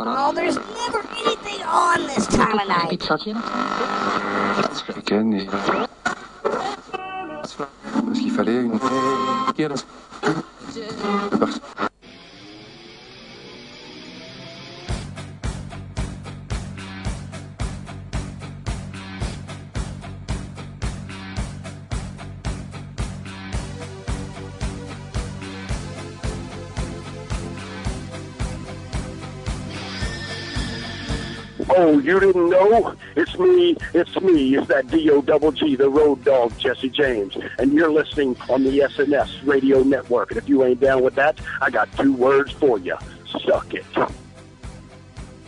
Oh, there's never anything on this time of night. parce qu'il fallait une you didn't know? It's me. It's me. It's that D-O double G, the road dog, Jesse James. And you're listening on the SNS radio network. And if you ain't down with that, I got two words for you. Suck it.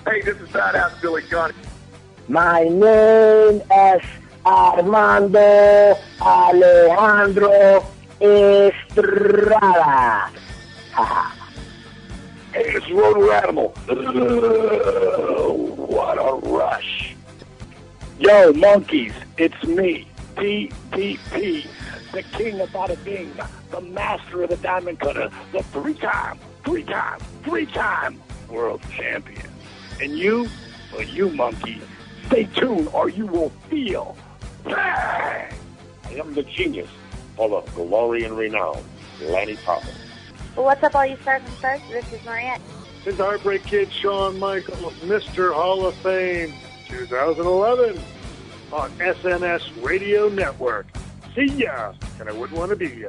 Hey, this is Badass Billy Gunn. My name is Armando Alejandro Estrada. Hey, it's Road Warrior Animal. a rush. Yo, monkeys, it's me, DDP, the king of bada bing, the master of the diamond cutter, the three-time, three-time, three-time world champion. And you, well, you monkey, stay tuned or you will feel bang. I am the genius full of glory and renown, Lanny Poffo. Well, what's up, all you stars and stars? This is Mariette. His Heartbreak Kid, Shawn Michaels, Mr. Hall of Fame, 2011, on SNS Radio Network. See ya, and I wouldn't want to be ya.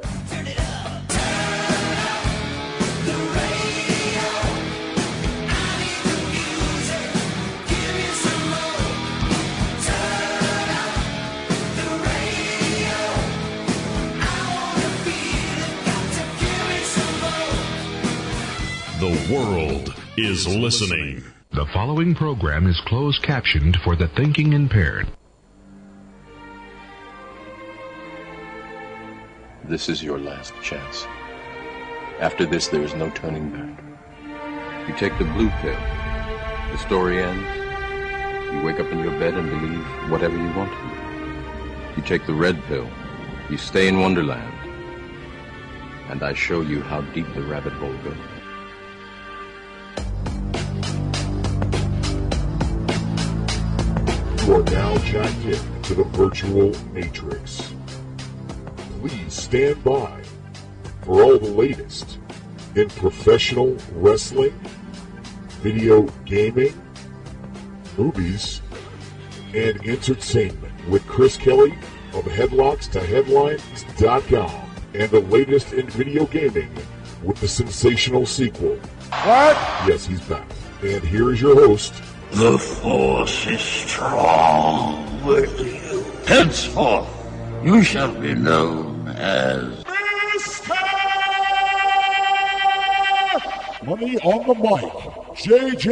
The world is listening. The following program is closed captioned for the thinking impaired. This is your last chance. After this, there is no turning back. You take the blue pill. The story ends. You wake up in your bed and believe whatever you want to. You take the red pill. You stay in Wonderland. And I show you how deep the rabbit hole goes. You are now jacked in to the virtual matrix. Please stand by for all the latest in professional wrestling, video gaming, movies, and entertainment with Chris Kelly of Headlocks to Headlines.com and the latest in video gaming with the sensational sequel. What? Yes, he's back. And here is your host, The Force is strong with you. Henceforth, you shall be known as Money on the mic, JJ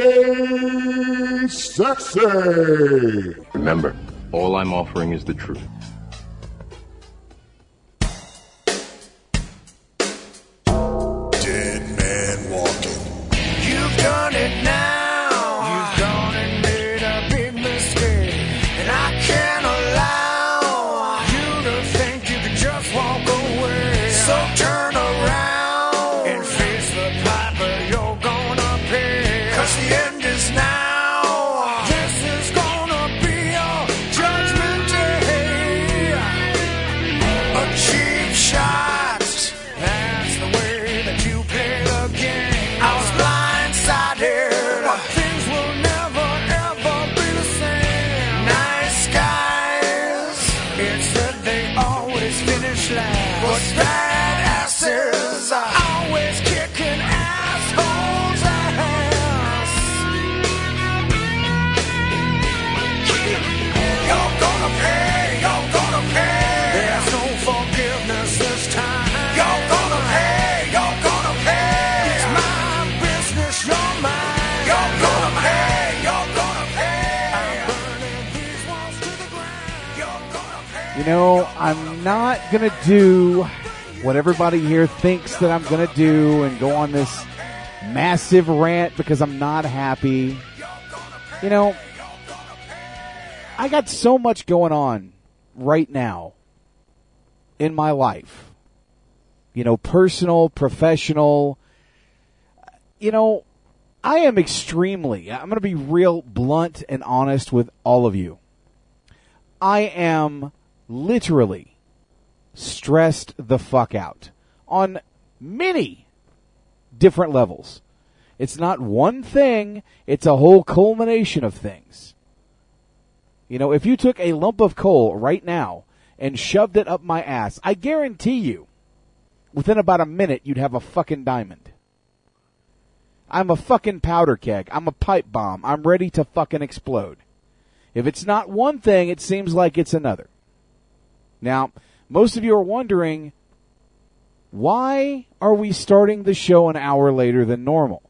Sexay. Remember, all I'm offering is the truth. Dead man walking. You've done it now. You know, I'm not going to do what everybody here thinks that I'm going to do and go on this massive rant because I'm not happy. You know, I got so much going on right now in my life. You know, personal, professional. You know, I am extremely, I'm going to be real blunt and honest with all of you. I am literally stressed the fuck out on many different levels. It's not one thing, it's a whole culmination of things. You know, if you took a lump of coal right now and shoved it up my ass, I guarantee you, within about a minute, you'd have a fucking diamond. I'm a fucking powder keg. I'm a pipe bomb. I'm ready to fucking explode. If it's not one thing, it seems like it's another. Now, most of you are wondering, why are we starting the show an hour later than normal?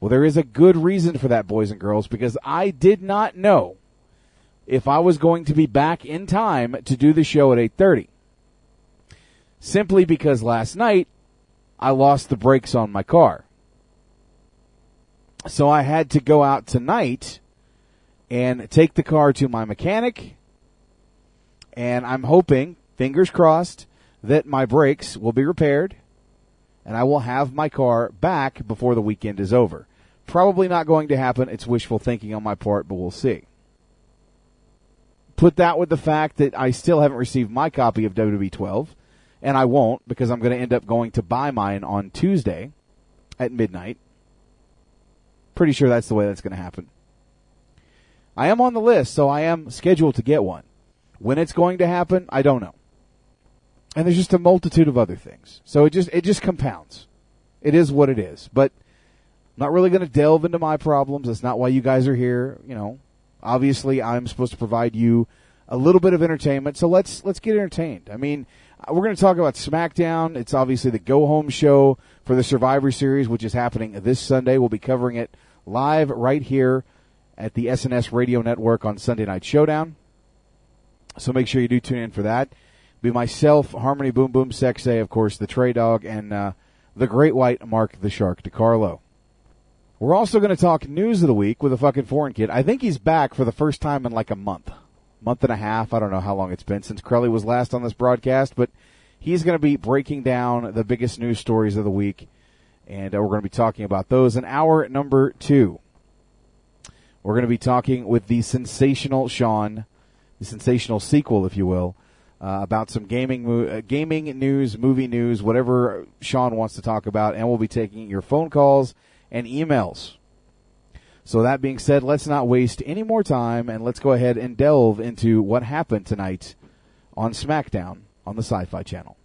Well, there is a good reason for that, boys and girls, because I did not know if I was going to be back in time to do the show at 8:30. Simply because last night I lost the brakes on my car. So I had to go out tonight and take the car to my mechanic and I'm hoping, fingers crossed, that my brakes will be repaired and I will have my car back before the weekend is over. Probably not going to happen. It's wishful thinking on my part, but we'll see. Put that with the fact that I still haven't received my copy of WWE 12, and I won't because I'm going to end up going to buy mine on Tuesday at midnight. Pretty sure that's the way that's going to happen. I am on the list, so I am scheduled to get one. When it's going to happen, I don't know. And there's just a multitude of other things. So it just it just compounds. It is what it is. But I'm not really going to delve into my problems. That's not why you guys are here, you know. Obviously, I'm supposed to provide you a little bit of entertainment. So let's let's get entertained. I mean, we're going to talk about SmackDown. It's obviously the go home show for the Survivor Series, which is happening this Sunday. We'll be covering it live right here at the SNS Radio Network on Sunday Night Showdown. So make sure you do tune in for that. Be myself, Harmony Boom Boom Sexay, of course, the Trey Dog, and uh, the Great White Mark the Shark DiCarlo. We're also going to talk news of the week with a fucking foreign kid. I think he's back for the first time in like a month, month and a half. I don't know how long it's been since Crowley was last on this broadcast, but he's going to be breaking down the biggest news stories of the week, and uh, we're going to be talking about those in hour number two. We're going to be talking with the sensational Sean, sensational sequel, if you will, uh, about some gaming, uh, gaming news, movie news, whatever Sean wants to talk about, and we'll be taking your phone calls and emails. So that being said, let's not waste any more time and let's go ahead and delve into what happened tonight on SmackDown on the Syfy Channel.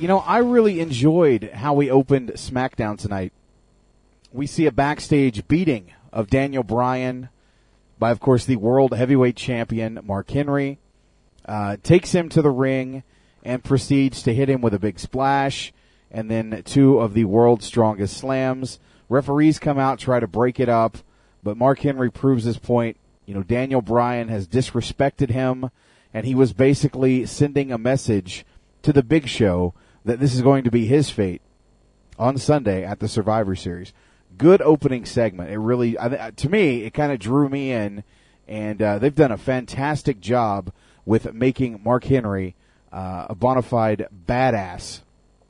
You know, I really enjoyed how we opened SmackDown tonight. We see a backstage beating of Daniel Bryan by, of course, the world heavyweight champion, Mark Henry. Uh, takes him to the ring and proceeds to hit him with a big splash and then two of the world's strongest slams. Referees come out, try to break it up, but Mark Henry proves his point. You know, Daniel Bryan has disrespected him and he was basically sending a message to the big show that this is going to be his fate on Sunday at the Survivor Series. Good opening segment. It really, to me, it kind of drew me in, and uh, they've done a fantastic job with making Mark Henry uh, a bona fide badass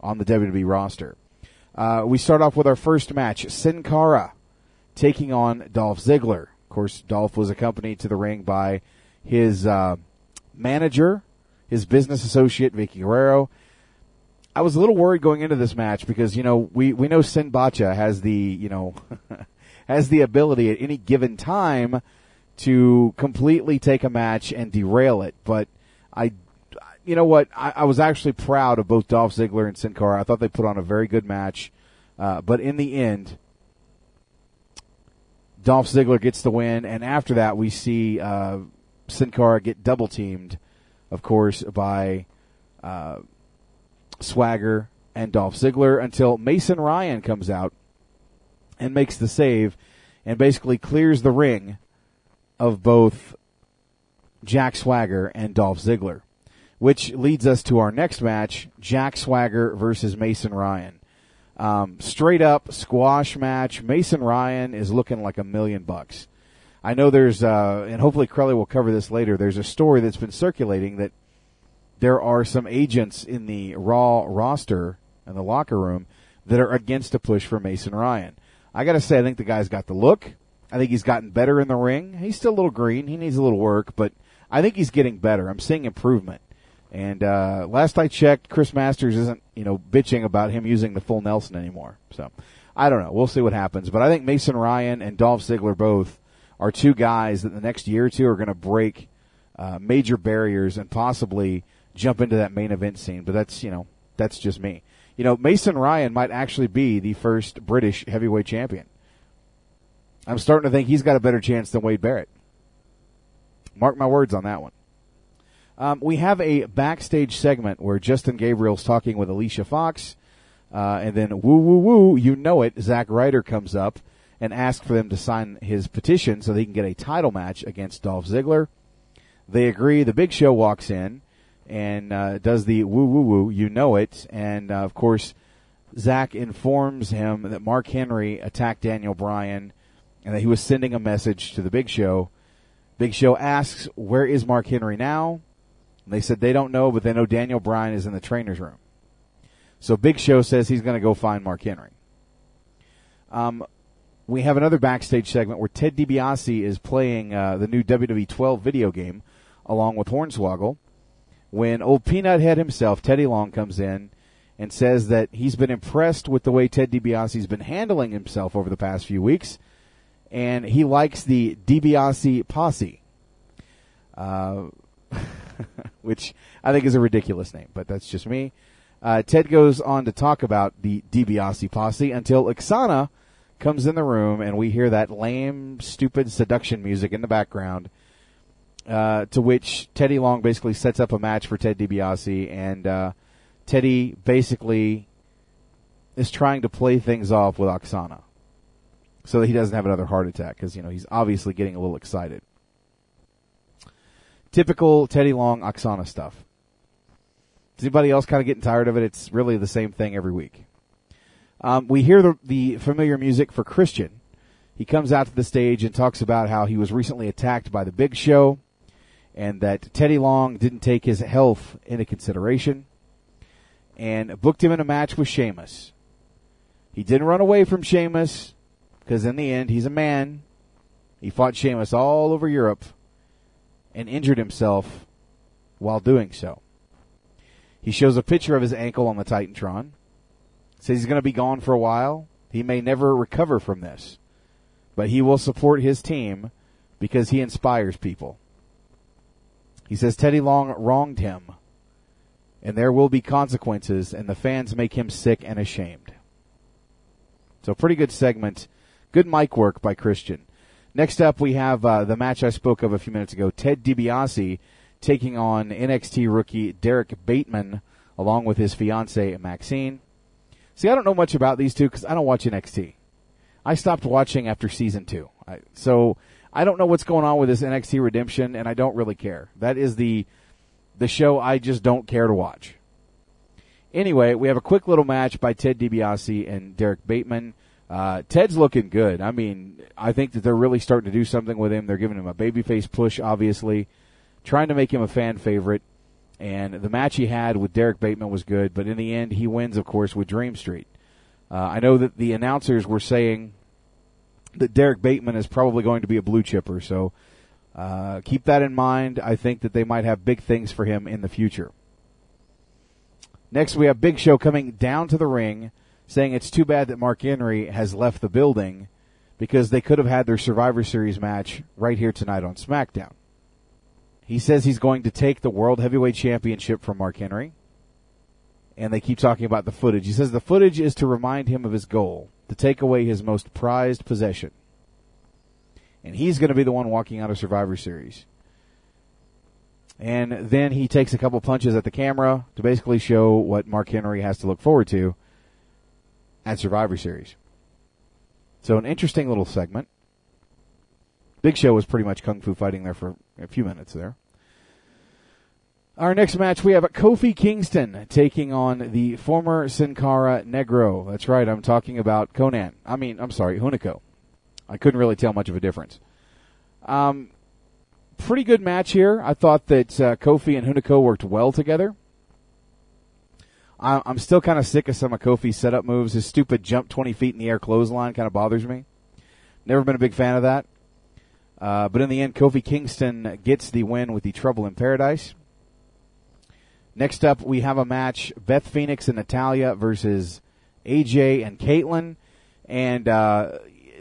on the WWE roster. Uh, we start off with our first match: Sin Cara taking on Dolph Ziggler. Of course, Dolph was accompanied to the ring by his uh, manager, his business associate Vickie Guerrero. I was a little worried going into this match because you know we we know Sin Botcha has the you know has the ability at any given time to completely take a match and derail it. But I, you know what? I, I was actually proud of both Dolph Ziggler and Sin Cara. I thought they put on a very good match. Uh, but in the end, Dolph Ziggler gets the win, and after that, we see uh, Sin Cara get double teamed, of course, by uh, Swagger and Dolph Ziggler until Mason Ryan comes out and makes the save and basically clears the ring of both Jack Swagger and Dolph Ziggler, which leads us to our next match: Jack Swagger versus Mason Ryan. Um, straight up squash match. Mason Ryan is looking like a million bucks. I know there's, uh, and hopefully Crowley will cover this later. There's a story that's been circulating that there are some agents in the Raw roster and the locker room that are against a push for Mason Ryan. I gotta say, I think the guy's got the look. I think he's gotten better in the ring. He's still a little green. He needs a little work, but I think he's getting better. I'm seeing improvement. And uh, last I checked, Chris Masters isn't you know bitching about him using the full Nelson anymore. So I don't know. We'll see what happens. But I think Mason Ryan and Dolph Ziggler both are two guys that the next year or two are going to break uh, major barriers and possibly jump into that main event scene. But that's you know that's just me. You know Mason Ryan might actually be the first British heavyweight champion. I'm starting to think he's got a better chance than Wade Barrett. Mark my words on that one. Um, we have a backstage segment where Justin Gabriel's talking with Alicia Fox, uh, and then woo woo woo, you know it. Zack Ryder comes up and asks for them to sign his petition so they can get a title match against Dolph Ziggler. They agree. The Big Show walks in and uh, does the woo woo woo, you know it, and uh, of course, Zack informs him that Mark Henry attacked Daniel Bryan and that he was sending a message to the Big Show. Big Show asks, "Where is Mark Henry now?" And they said they don't know, but they know Daniel Bryan is in the trainer's room. So Big Show says he's going to go find Mark Henry. Um, we have another backstage segment where Ted DiBiase is playing uh, the new WWE 12 video game along with Hornswoggle. When old Peanut Head himself, Teddy Long, comes in and says that he's been impressed with the way Ted DiBiase's been handling himself over the past few weeks, and he likes the DiBiase posse. Uh, which I think is a ridiculous name, but that's just me. Uh, Ted goes on to talk about the DiBiase posse until Aksana comes in the room and we hear that lame, stupid seduction music in the background. Uh, to which Teddy Long basically sets up a match for Ted DiBiase, and uh, Teddy basically is trying to play things off with Aksana so that he doesn't have another heart attack because you know he's obviously getting a little excited. Typical Teddy Long Aksana stuff. Is anybody else kind of getting tired of it? It's really the same thing every week. Um, we hear the, the familiar music for Christian. He comes out to the stage and talks about how he was recently attacked by the Big Show, and that Teddy Long didn't take his health into consideration, and booked him in a match with Sheamus. He didn't run away from Sheamus, because in the end, he's a man. He fought Sheamus all over Europe and injured himself while doing so. He shows a picture of his ankle on the Titantron. Says he's going to be gone for a while. He may never recover from this, but he will support his team because he inspires people. He says Teddy Long wronged him, and there will be consequences, and the fans make him sick and ashamed. So, pretty good segment. Good mic work by Christian. Next up, we have uh, the match I spoke of a few minutes ago. Ted DiBiase taking on NXT rookie Derrick Bateman along with his fiancee Maxine. See, I don't know much about these two because I don't watch NXT. I stopped watching after season two, I, so I don't know what's going on with this NXT redemption, and I don't really care. That is the the show I just don't care to watch. Anyway, we have a quick little match by Ted DiBiase and Derrick Bateman. Uh, Ted's looking good. I mean, I think that they're really starting to do something with him. They're giving him a babyface push, obviously, trying to make him a fan favorite. And the match he had with Derrick Bateman was good, but in the end, he wins, of course, with Dream Street. Uh, I know that the announcers were saying that Derrick Bateman is probably going to be a blue chipper, so uh, keep that in mind. I think that they might have big things for him in the future. Next, we have Big Show coming down to the ring saying it's too bad that Mark Henry has left the building because they could have had their Survivor Series match right here tonight on SmackDown. He says he's going to take the World Heavyweight Championship from Mark Henry. And they keep talking about the footage. He says the footage is to remind him of his goal, to take away his most prized possession. And he's going to be the one walking out of Survivor Series. And then he takes a couple punches at the camera to basically show what Mark Henry has to look forward to at Survivor Series. So an interesting little segment. Big Show was pretty much kung fu fighting there for a few minutes there. Our next match, we have Kofi Kingston taking on the former Sin Cara Negro. That's right, I'm talking about Conan. I mean, I'm sorry, Hunico. I couldn't really tell much of a difference. Um, pretty good match here. I thought that uh, Kofi and Hunico worked well together. I- I'm still kind of sick of some of Kofi's setup moves. His stupid jump 20 feet in the air clothesline kind of bothers me. Never been a big fan of that. Uh, but in the end, Kofi Kingston gets the win with the Trouble in Paradise. Next up, we have a match: Beth Phoenix and Natalya versus AJ and Kaitlyn. And uh,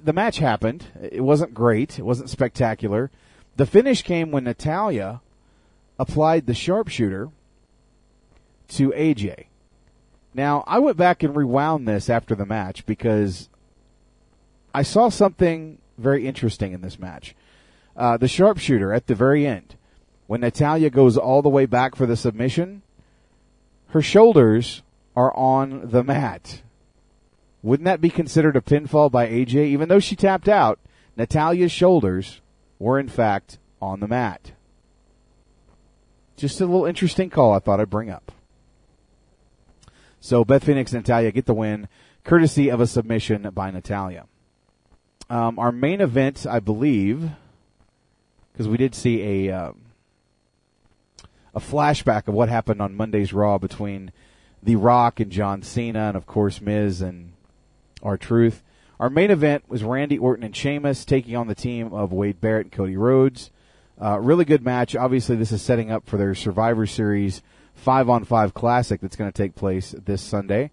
the match happened. It wasn't great. It wasn't spectacular. The finish came when Natalya applied the sharpshooter to AJ. Now, I went back and rewound this after the match because I saw something very interesting in this match. Uh, the sharpshooter at the very end, when Natalya goes all the way back for the submission, her shoulders are on the mat. Wouldn't that be considered a pinfall by AJ? Even though she tapped out, Natalya's shoulders were in fact on the mat. Just a little interesting call I thought I'd bring up. So Beth Phoenix and Natalya get the win, courtesy of a submission by Natalya. Um, our main event, I believe, because we did see a um, a flashback of what happened on Monday's Raw between The Rock and John Cena, and of course Miz and R-Truth. Our main event was Randy Orton and Sheamus taking on the team of Wade Barrett and Cody Rhodes. Uh, really good match. Obviously, this is setting up for their Survivor Series five on five classic that's going to take place this Sunday.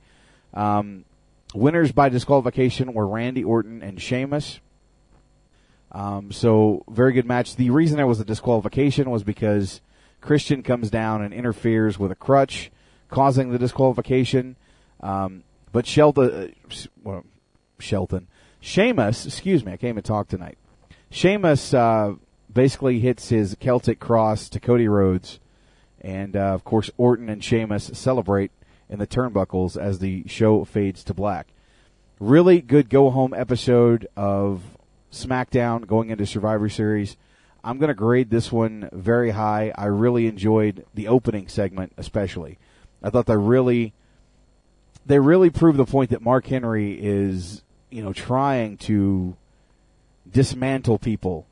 Um, winners by disqualification were Randy Orton and Sheamus. Um, so very good match. The reason there was a disqualification was because Christian comes down and interferes with a crutch, causing the disqualification. Um, but Shelton, uh, well, Shelton, Sheamus, excuse me, I can't even talk tonight. Sheamus uh, basically hits his Celtic cross to Cody Rhodes, and uh, of course Orton and Sheamus celebrate in the turnbuckles as the show fades to black. Really good go home episode of SmackDown going into Survivor Series. I'm going to grade this one very high. I really enjoyed the opening segment, especially. I thought they really, they really proved the point that Mark Henry is, you know, trying to dismantle people.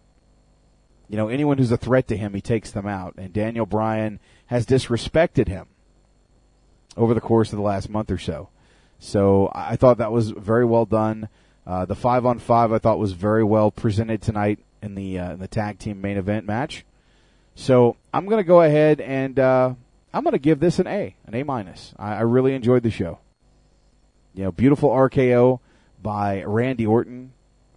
You know, anyone who's a threat to him, he takes them out. And Daniel Bryan has disrespected him over the course of the last month or so. So I thought that was very well done. Uh, the five on five I thought was very well presented tonight in the uh, in the tag team main event match. So I'm going to go ahead and uh, I'm going to give this an A, an A minus. I, I really enjoyed the show. You know, beautiful RKO by Randy Orton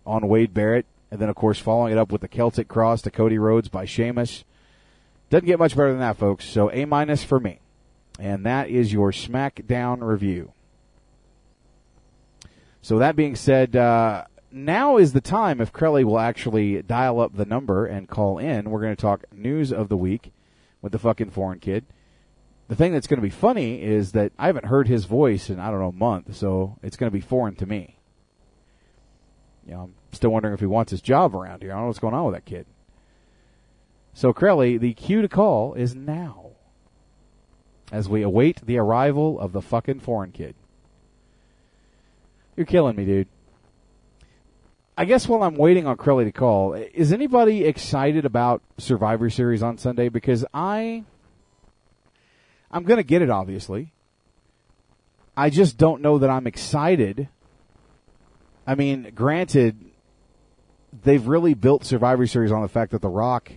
on Wade Barrett, and then of course following it up with the Celtic Cross to Cody Rhodes by Sheamus. Doesn't get much better than that, folks. So A minus for me, and that is your SmackDown review. So that being said, uh, now is the time if Crelly will actually dial up the number and call in. We're going to talk news of the week with the fucking foreign kid. The thing that's going to be funny is that I haven't heard his voice in I don't know a month, so it's going to be foreign to me. You know, I'm still wondering if he wants his job around here. I don't know what's going on with that kid. So Crelly, the cue to call is now, as we await the arrival of the fucking foreign kid. You're killing me, dude. I guess while I'm waiting on Crowley to call, is anybody excited about Survivor Series on Sunday? Because I, I'm gonna get it, obviously. I just don't know that I'm excited. I mean, granted, they've really built Survivor Series on the fact that The Rock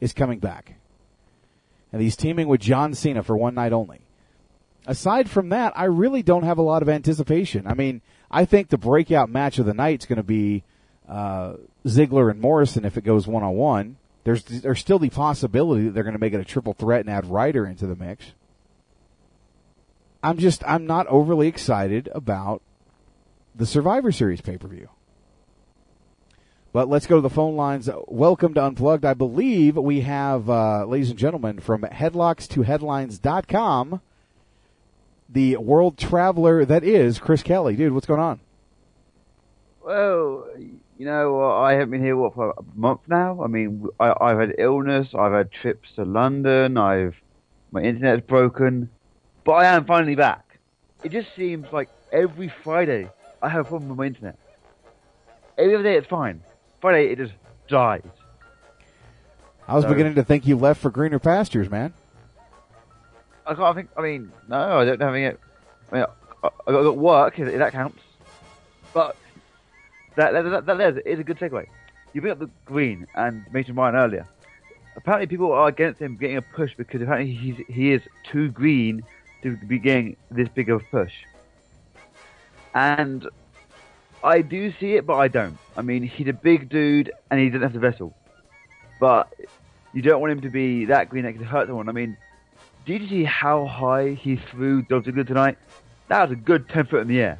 is coming back. And he's teaming with John Cena for one night only aside from that, I really don't have a lot of anticipation. I mean, I think the breakout match of the night is going to be uh, Ziggler and Morrison if it goes one on one. There's there's still the possibility that they're going to make it a triple threat and add Ryder into the mix. I'm just I'm not overly excited about the Survivor Series pay per view. But let's go to the phone lines. Welcome to Unplugged. I believe we have, uh, ladies and gentlemen, from headlockstoheadlines.com, the world traveler that is Chris Kelly. Dude, what's going on? Well, you know, I haven't been here what for a month now. I mean, I, I've had illness. I've had trips to London. I've my internet's broken, but I am finally back. It just seems like every Friday I have a problem with my internet. Every other day it's fine. Friday it just dies. I was So- beginning to think you left for greener pastures, man. I can't think. I mean, no, I don't have any. I mean, I, I got work. If that counts. But that that, that, that is a good segue. You bring up the Green and Mason Ryan earlier. Apparently, people are against him getting a push because apparently he's he is too green to be getting this big of a push. And I do see it, but I don't. I mean, he's a big dude and he doesn't have the vessel. But you don't want him to be that green that could hurt someone. I mean, did you see how high he threw Dolph Ziggler tonight? That was a good 10 foot in the air.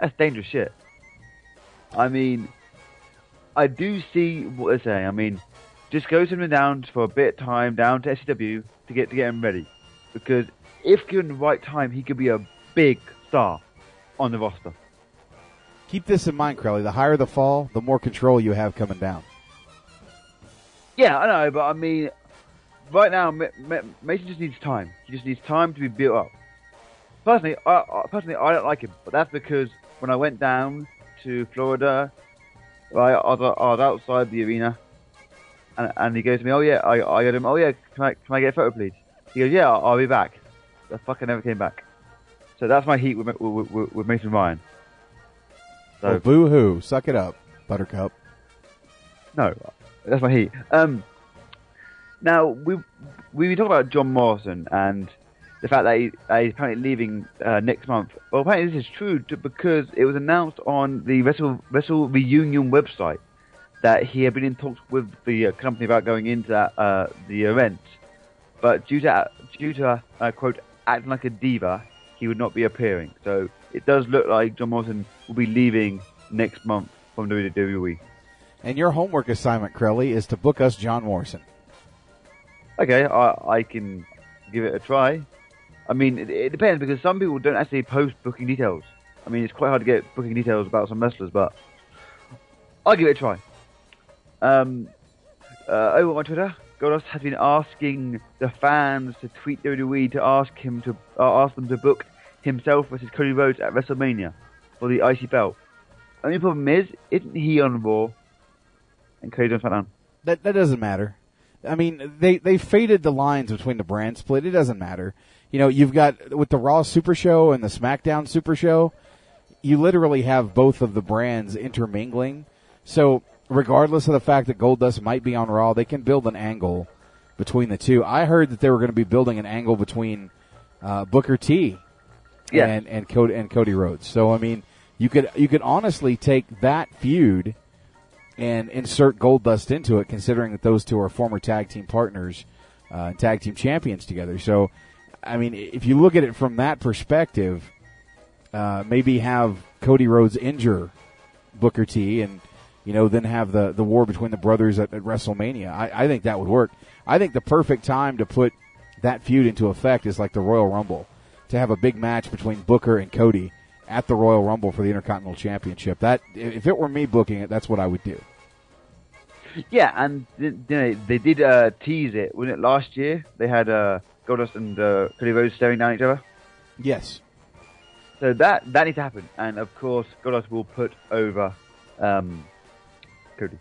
That's dangerous shit. I mean, I do see what they're saying. I mean, just go send him down for a bit of time down to FCW to get to get him ready. Because if given the right time, he could be a big star on the roster. Keep this in mind, Crowley. The higher the fall, the more control you have coming down. Yeah, I know, but I mean, right now, Ma- Ma- Mason just needs time. He just needs time to be built up. Personally, I, I, personally, I don't like him, but that's because when I went down to Florida, right, I was, I was outside the arena, and, and he goes to me, "Oh yeah," I, I go to him, "Oh yeah, can I can I get a photo, please?" He goes, "Yeah, I'll, I'll be back." The fucker never came back. So that's my heat with with, with, with Mason Ryan. So Well, boo hoo. Suck it up, Buttercup. No, that's my heat. Um, now we we talking about John Morrison and the fact that he, uh, he's apparently leaving uh, next month. Well, apparently this is true t- because it was announced on the Wrestle Wrestle Reunion website that he had been in talks with the uh, company about going into that, uh, the event, but due to due to uh, quote acting like a diva, he would not be appearing. So it does look like John Morrison will be leaving next month from. WWE. And your homework assignment, Crowley, is to book us John Morrison. Okay, I, I can give it a try. I mean, it, it depends because some people don't actually post booking details. I mean, it's quite hard to get booking details about some wrestlers, but I'll give it a try. Um, uh, over on my Twitter, Goldust has been asking the fans to tweet WWE to ask him to uh, ask them to book himself versus Cody Rhodes at WrestleMania for the IC belt. Only problem is, isn't he on Raw and Cody's on SmackDown? That that doesn't matter. I mean, they they faded the lines between the brand split. It doesn't matter. You know, you've got with the Raw Super Show and the SmackDown Super Show, you literally have both of the brands intermingling. So, regardless of the fact that Goldust might be on Raw, they can build an angle between the two. I heard that they were going to be building an angle between uh, Booker T Yeah. and and Cody and Cody Rhodes. So, I mean, you could you could honestly take that feud and insert Goldust into it, considering that those two are former tag team partners uh, tag team champions together. So, I mean, if you look at it from that perspective, uh, maybe have Cody Rhodes injure Booker T, and you know, then have the the war between the brothers at, at WrestleMania. I, I think that would work. I think the perfect time to put that feud into effect is like the Royal Rumble, to have a big match between Booker and Cody at the Royal Rumble for the Intercontinental Championship. That if it were me booking it, that's what I would do. Yeah, and you know, they did uh, tease it, wasn't it? Last year they had uh, Goldust and uh, Cody Rhodes staring down each other. Yes. So that that needs to happen, and of course Goldust will put over um, Cody.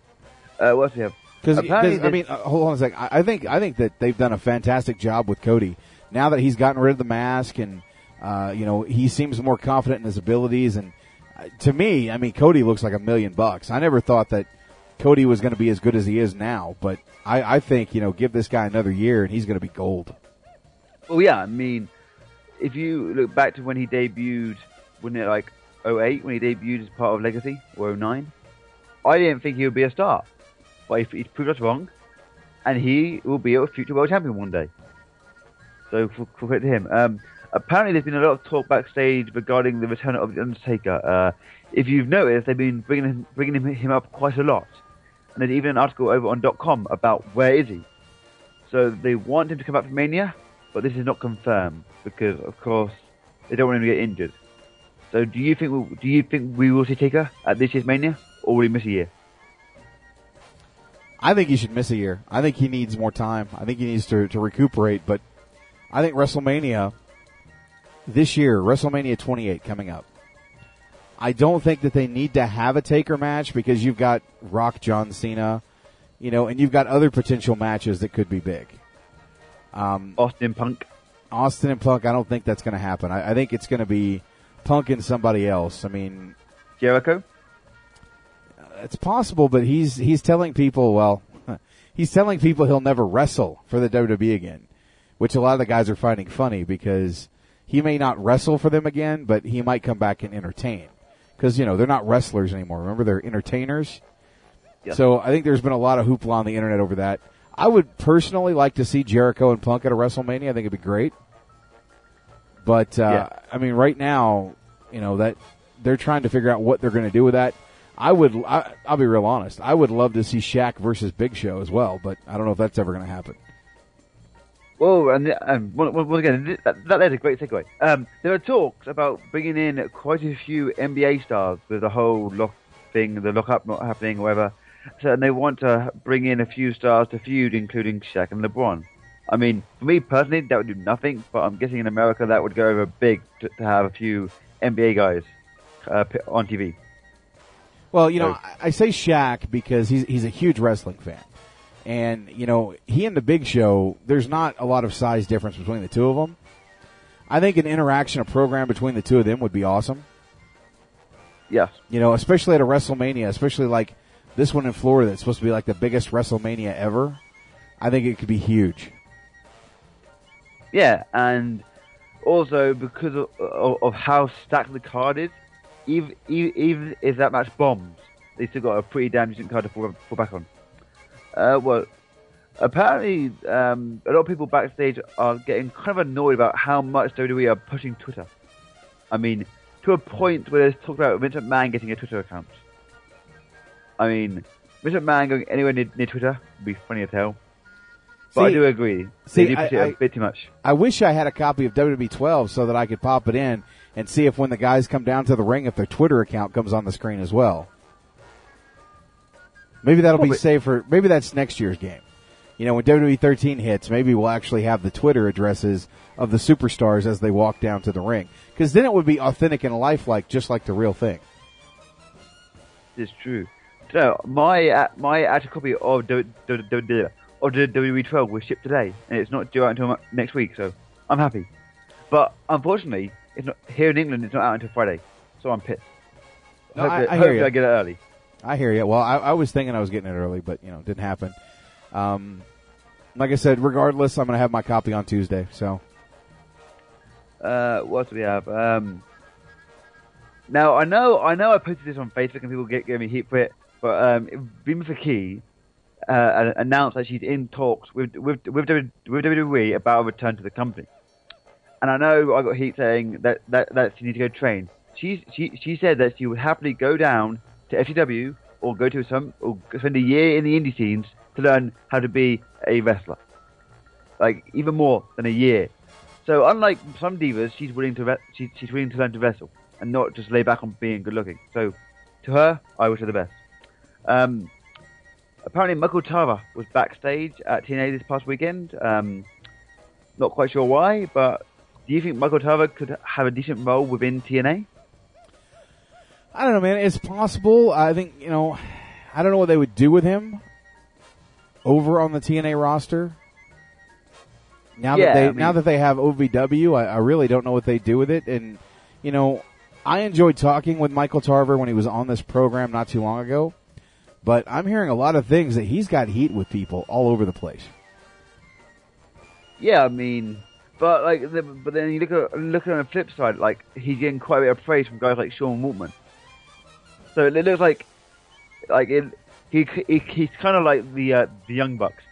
Uh, what else do we have? Because I mean, uh, hold on a second. I, I think I think that they've done a fantastic job with Cody. Now that he's gotten rid of the mask and uh, you know he seems more confident in his abilities, and uh, to me, I mean, Cody looks like a million bucks. I never thought that Cody was going to be as good as he is now, but I, I think you know give this guy another year and he's going to be gold. Well, yeah, I mean, if you look back to when he debuted, wasn't it like 08 when he debuted as part of Legacy or 09? I didn't think he would be a star, but he, he's proved us wrong, and he will be a future world champion one day. So credit to him. Um, apparently, there's been a lot of talk backstage regarding the return of the Undertaker. Uh, if you've noticed, they've been bringing him, bringing him, him up quite a lot, and there's even an article over on .com about where is he. So they want him to come back for Mania, but this is not confirmed because, of course, they don't want him to get injured. So do you think we, do you think we will see Taker at this year's Mania, or will he miss a year? I think he should miss a year. I think he needs more time. I think he needs to, to recuperate. But I think WrestleMania this year, WrestleMania 28 coming up. I don't think that they need to have a Taker match because you've got Rock John Cena, you know, and you've got other potential matches that could be big. Um, Austin Punk. Austin and Punk, I don't think that's going to happen. I, I think it's going to be Punk and somebody else. I mean, Jericho. it's possible, but he's he's telling people, well, he's telling people he'll never wrestle for the WWE again, which a lot of the guys are finding funny because he may not wrestle for them again, but he might come back and entertain because you know they're not wrestlers anymore. Remember, they're entertainers. So I think there's been a lot of hoopla on the internet over that. I would personally like to see Jericho and Punk at a WrestleMania. I think it'd be great. But uh, Yeah. I mean, right now, you know that they're trying to figure out what they're going to do with that. I would, I, I'll be real honest. I would love to see Shaq versus Big Show as well, but I don't know if that's ever going to happen. Well, and um, once again, that, that is a great segue. Um, there are talks about bringing in quite a few NBA stars with the whole lock thing, the lock up not happening, or whatever. So, and they want to bring in a few stars to feud, including Shaq and LeBron. I mean, for me personally, that would do nothing, but I'm guessing in America that would go over big to, to have a few NBA guys uh, on TV. Well, you know, I, I say Shaq because he's he's a huge wrestling fan, and you know, he and the Big Show. There's not a lot of size difference between the two of them. I think an interaction, a program between the two of them would be awesome. Yes. You know, especially at a WrestleMania, especially like this one in Florida that's supposed to be like the biggest WrestleMania ever. I think it could be huge. Yeah, and also because of, of, of how stacked the card is, even, even even if that match bombs, they still got a pretty damn decent card to fall, fall back on. Uh, well, apparently, um, a lot of people backstage are getting kind of annoyed about how much WWE are pushing Twitter. I mean, to a point where there's talk about Vince McMahon getting a Twitter account. I mean, Vince McMahon going anywhere near, near Twitter would be funny as hell. But I do agree. see, they do push I- it I- a bit too much. I wish I had a copy of WWE 12 so that I could pop it in and see if when the guys come down to the ring, if their Twitter account comes on the screen as well. Maybe that'll Well, be safer. maybe that's next year's game. You know, when WWE 13 hits, maybe we'll actually have the Twitter addresses of the superstars as they walk down to the ring. Cause then it would be authentic and lifelike, just like the real thing. It's true. So my uh, my actual copy of the the the, the of the WWE 12 was shipped today, and it's not due out until next week. So I'm happy. But unfortunately, it's not here in England. It's not out until Friday, so I'm pissed. No, hopefully, I- I hear ya. I get it early. I hear you. Well, I, I was thinking I was getting it early, but you know, didn't happen. Um, like I said, regardless, I'm going to have my copy on Tuesday. So Uh, what do we have? Um, now I know I know I posted this on Facebook and people get give me heat for it, but um, uh, announced that she's in talks with with with, with WWE about a return to the company. And I know I got heat saying that that, that she needs to go train. She she she said that she would happily go down to FCW or go to some or spend a year in the indie scenes to learn how to be a wrestler. Like even more than a year. So unlike some divas, she's willing to re- she, she's willing to learn to wrestle and not just lay back on being good looking. So to her, I wish her the best. Um, apparently, Michael Tarver was backstage at TNA this past weekend. Um, not quite sure why, but do you think Michael Tarver could have a decent role within TNA? I don't know, man. It's possible. I think you know. I don't know what they would do with him over on the TNA roster. Now Yeah, that they I mean- now that they have OVW, I, I really don't know what they do with it. And you know, I enjoyed talking with Michael Tarver when he was on this program not too long ago. But I'm hearing a lot of things that he's got heat with people all over the place. Yeah, I mean, but like, the, but then you look at look at on the flip side, like he's getting quite a bit of praise from guys like Sean Waltman. So it looks like like it, he, he he's kind of like the uh, the young bucks.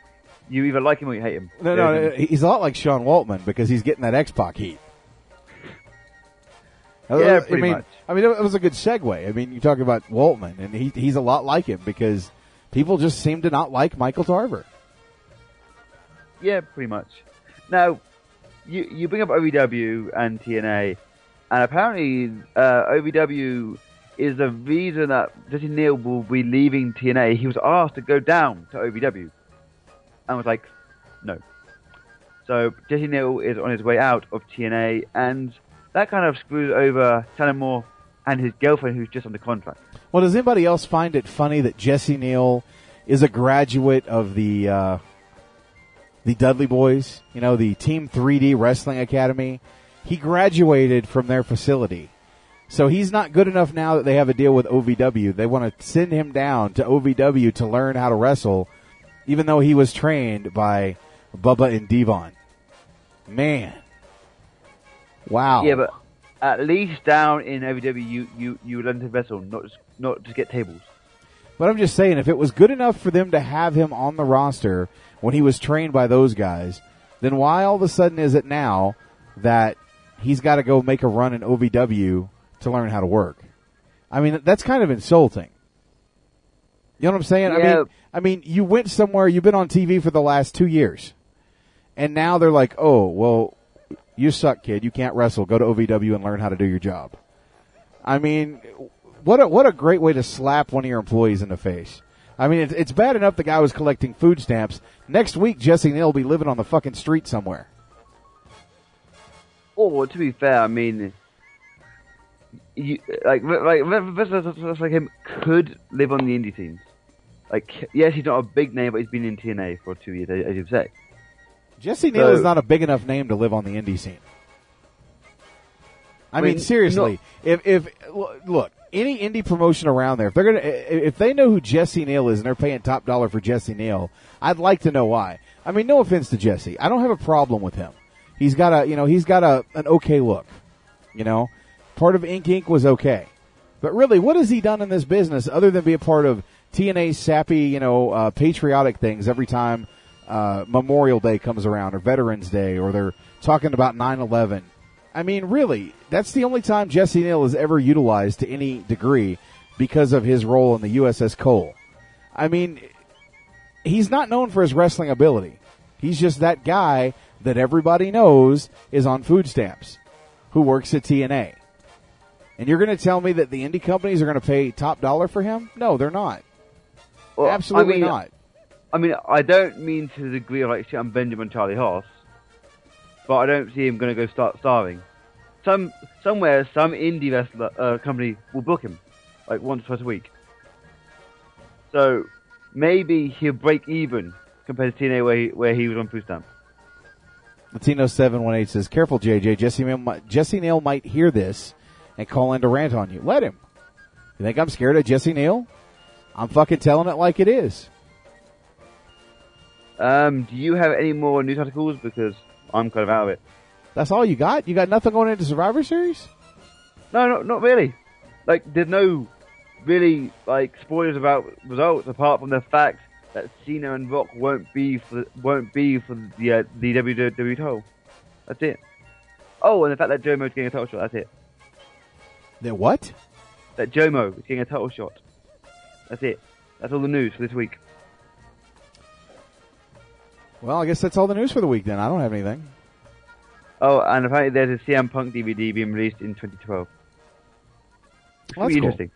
You either like him or you hate him. No, no, There's- he's a lot like Sean Waltman because he's getting that X Pac heat. Yeah, I pretty mean, much. I mean, it was a good segue. I mean, you talk about Waltman, and he he's a lot like him because people just seem to not like Michael Tarver. Yeah, pretty much. Now, you you bring up OVW and TNA, and apparently uh, OVW is the reason that Jesse Neal will be leaving TNA. He was asked to go down to OVW, and was like, no. So Jesse Neal is on his way out of TNA, and that kind of screws over Tanner Moore and his girlfriend, who's just under contract. Well, does anybody else find it funny that Jesse Neal is a graduate of the uh, the Dudley Boys? You know, the Team 3D Wrestling Academy. He graduated from their facility, so he's not good enough now that they have a deal with OVW. They want to send him down to OVW to learn how to wrestle, even though he was trained by Bubba and Devon. Man, wow. Yeah, but at least down in OVW, you you you learn to wrestle, not just not just get tables. But I'm just saying, if it was good enough for them to have him on the roster when he was trained by those guys, then why all of a sudden is it now that he's got to go make a run in OVW to learn how to work? I mean, that's kind of insulting. You know what I'm saying? I mean, I mean, you went somewhere, you've been on TV for the last two years, and now they're like, oh, well, you suck, kid. You can't wrestle. Go to OVW and learn how to do your job. I mean, what a what a great way to slap one of your employees in the face. I mean, it's, it's bad enough the guy was collecting food stamps. Next week, Jesse Neal will be living on the fucking street somewhere. Or to be fair, I mean, you like like like him could live on the indie scenes. Like, yes, he's not a big name, but he's been in TNA for two years, as you've said. Jesse Neal So- is not a big enough name to live on the indie scene. I, I mean, mean, seriously, if if look any indie promotion around there, if they're gonna if they know who Jesse Neal is and they're paying top dollar for Jesse Neal, I'd like to know why. I mean, no offense to Jesse, I don't have a problem with him. He's got a you know he's got a an okay look, you know. Part of Ink Inc. was okay, but really, what has he done in this business other than be a part of TNA's sappy you know uh, patriotic things every time uh, Memorial Day comes around or Veterans Day or they're talking about 9/11. I mean, really, that's the only time Jesse Neal is ever utilized to any degree because of his role in the USS Cole. I mean, he's not known for his wrestling ability. He's just that guy that everybody knows is on food stamps who works at TNA. And you're going to tell me that the indie companies are going to pay top dollar for him? No, they're not. Well, Absolutely I mean, not. I mean, I don't mean to the degree of like shit on Benjamin Charlie Haas, but I don't see him going to go start starving. Some somewhere, some indie wrestler uh, company will book him, like once or twice a week. So maybe he'll break even compared to TNA where he, where he was on food stamp. Latino seven one eight says, "Careful, JJ. Jesse might- Jesse Neal might hear this and call in to rant on you. Let him. You think I'm scared of Jesse Neal? I'm fucking telling it like it is. Um, do you have any more news articles? Because I'm kind of out of it. That's all you got. You got nothing going into Survivor Series. No, no, not really. Like, there's no really like spoilers about results apart from the fact that Cena and Rock won't be for won't be for the uh, the WWE title. That's it. Oh, and the fact that is getting a title shot. That's it. That what? That Jomo is getting a title shot. That's it. That's all the news for this week. Well, I guess that's all the news for the week. Then I don't have anything. Oh, and apparently there's a CM Punk DVD being released in 2012. Which Well, that's cool. interesting.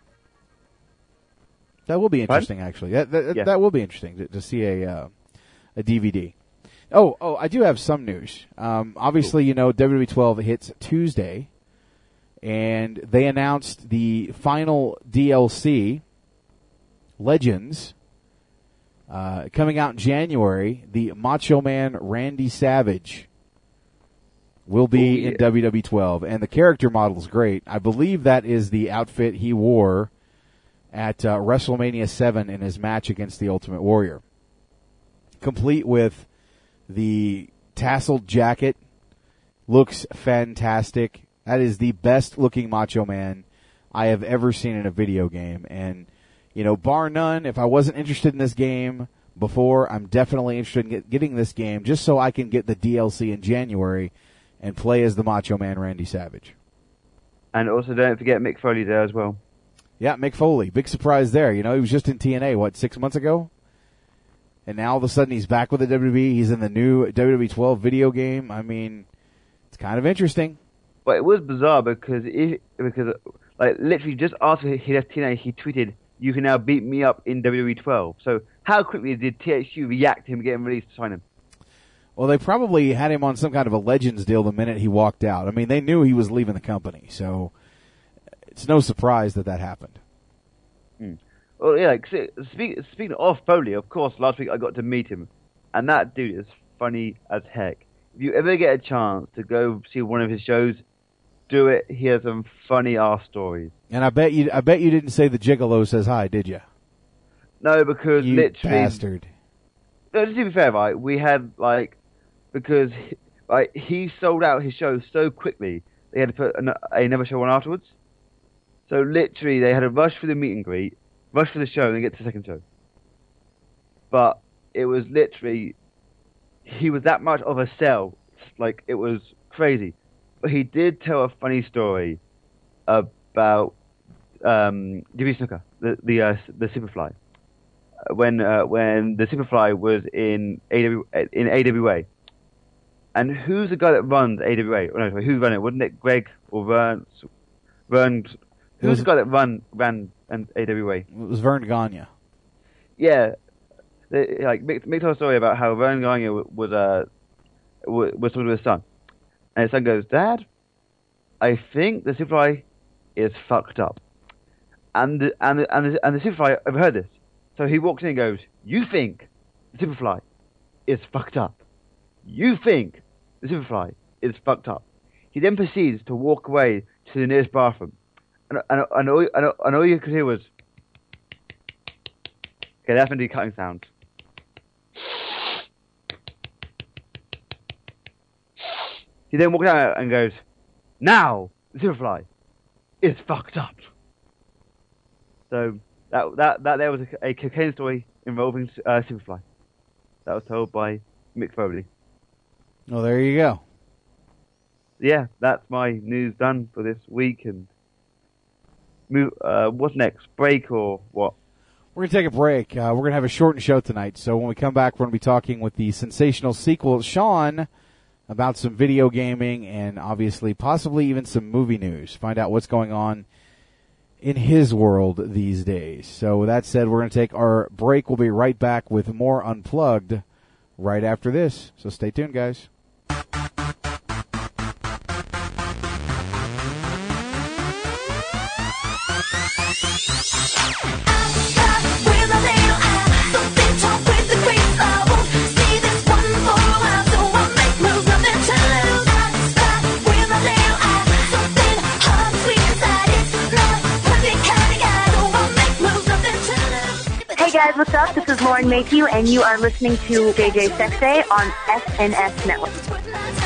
That will be Pardon? interesting, actually. That that, Yeah. that will be interesting to, to see a uh, a DVD. Oh, oh, I do have some news. Um, obviously, you know, WWE 12 hits Tuesday, and they announced the final DLC, Legends, uh, coming out in January. The Macho Man Randy Savage will be Oh, in WWE 12, and the character model is great. I believe that is the outfit he wore at uh, WrestleMania 7 in his match against the Ultimate Warrior. Complete with the tasseled jacket. Looks fantastic. That is the best looking Macho Man I have ever seen in a video game. And you know, bar none, if I wasn't interested in this game before, I'm definitely interested in get, getting this game just so I can get the DLC in January and play as the Macho Man Randy Savage. And also, don't forget Mick Foley there as well. Yeah, Mick Foley, big surprise there. You know, he was just in TNA what six months ago, and now all of a sudden he's back with the WWE. He's in the new WWE 12 video game. I mean, it's kind of interesting. But it was bizarre because if, because like literally just after he left TNA, he tweeted, "You can now beat me up in WWE 12." So how quickly did THQ react to him getting released to sign him? Well, they probably had him on some kind of a Legends deal the minute he walked out. I mean, they knew he was leaving the company, so it's no surprise that that happened. Hmm. Well, yeah. Like, speak, speaking of Foley, of course, last week I got to meet him, and that dude is funny as heck. If you ever get a chance to go see one of his shows, do it. He has some funny ass stories. And I bet you, I bet you didn't say the Gigolo says hi, did you? No, because You literally, bastard. No, to be fair, right, we had like because like he sold out his show so quickly, they had to put an, another show on afterwards. So literally, they had to rush for the meet and greet, rush for the show, and get to the second show. But it was literally, he was that much of a sell, like it was crazy. He did tell a funny story about um, Jimmy Snuka, the the uh, the Superfly when uh, when the Superfly was in AW in AWA. And who's the guy that runs AWA? Oh, no, sorry, who ran it? Wasn't it Greg or Vern? Vern. Who's was- the guy that run ran and AWA? It was Verne Gagne. Yeah, they, like Mick, Mick told a story about how Verne Gagne was uh wa- was talking to his son, and his son goes, "Dad, I think the Superfly is fucked up," and the, and the, and the, and the Superfly overheard this, so he walks in and goes, "You think the Superfly is fucked up? You think the Superfly is fucked up?" He then proceeds to walk away to the nearest bathroom, and and and all, and, and all you could hear was. Okay, that's going cutting sound. He then walks out and goes, Now, Superfly is fucked up. So, that, that, that there was a, a cocaine story involving uh, Superfly. That was told by Mick Foley. Well, there you go. Yeah, that's my news done for this week. And move, uh, what's next? Break or what? We're going to take a break. Uh, we're going to have a shortened show tonight. So when we come back, we're going to be talking with the sensational sequel, Sean, about some video gaming and obviously possibly even some movie news. Find out what's going on in his world these days. So with that said, we're going to take our break. We'll be right back with more Unplugged right after this. So stay tuned, guys. What's up? This is Lauren Mayhew, and you are listening to JJ Sexay on SNS Network.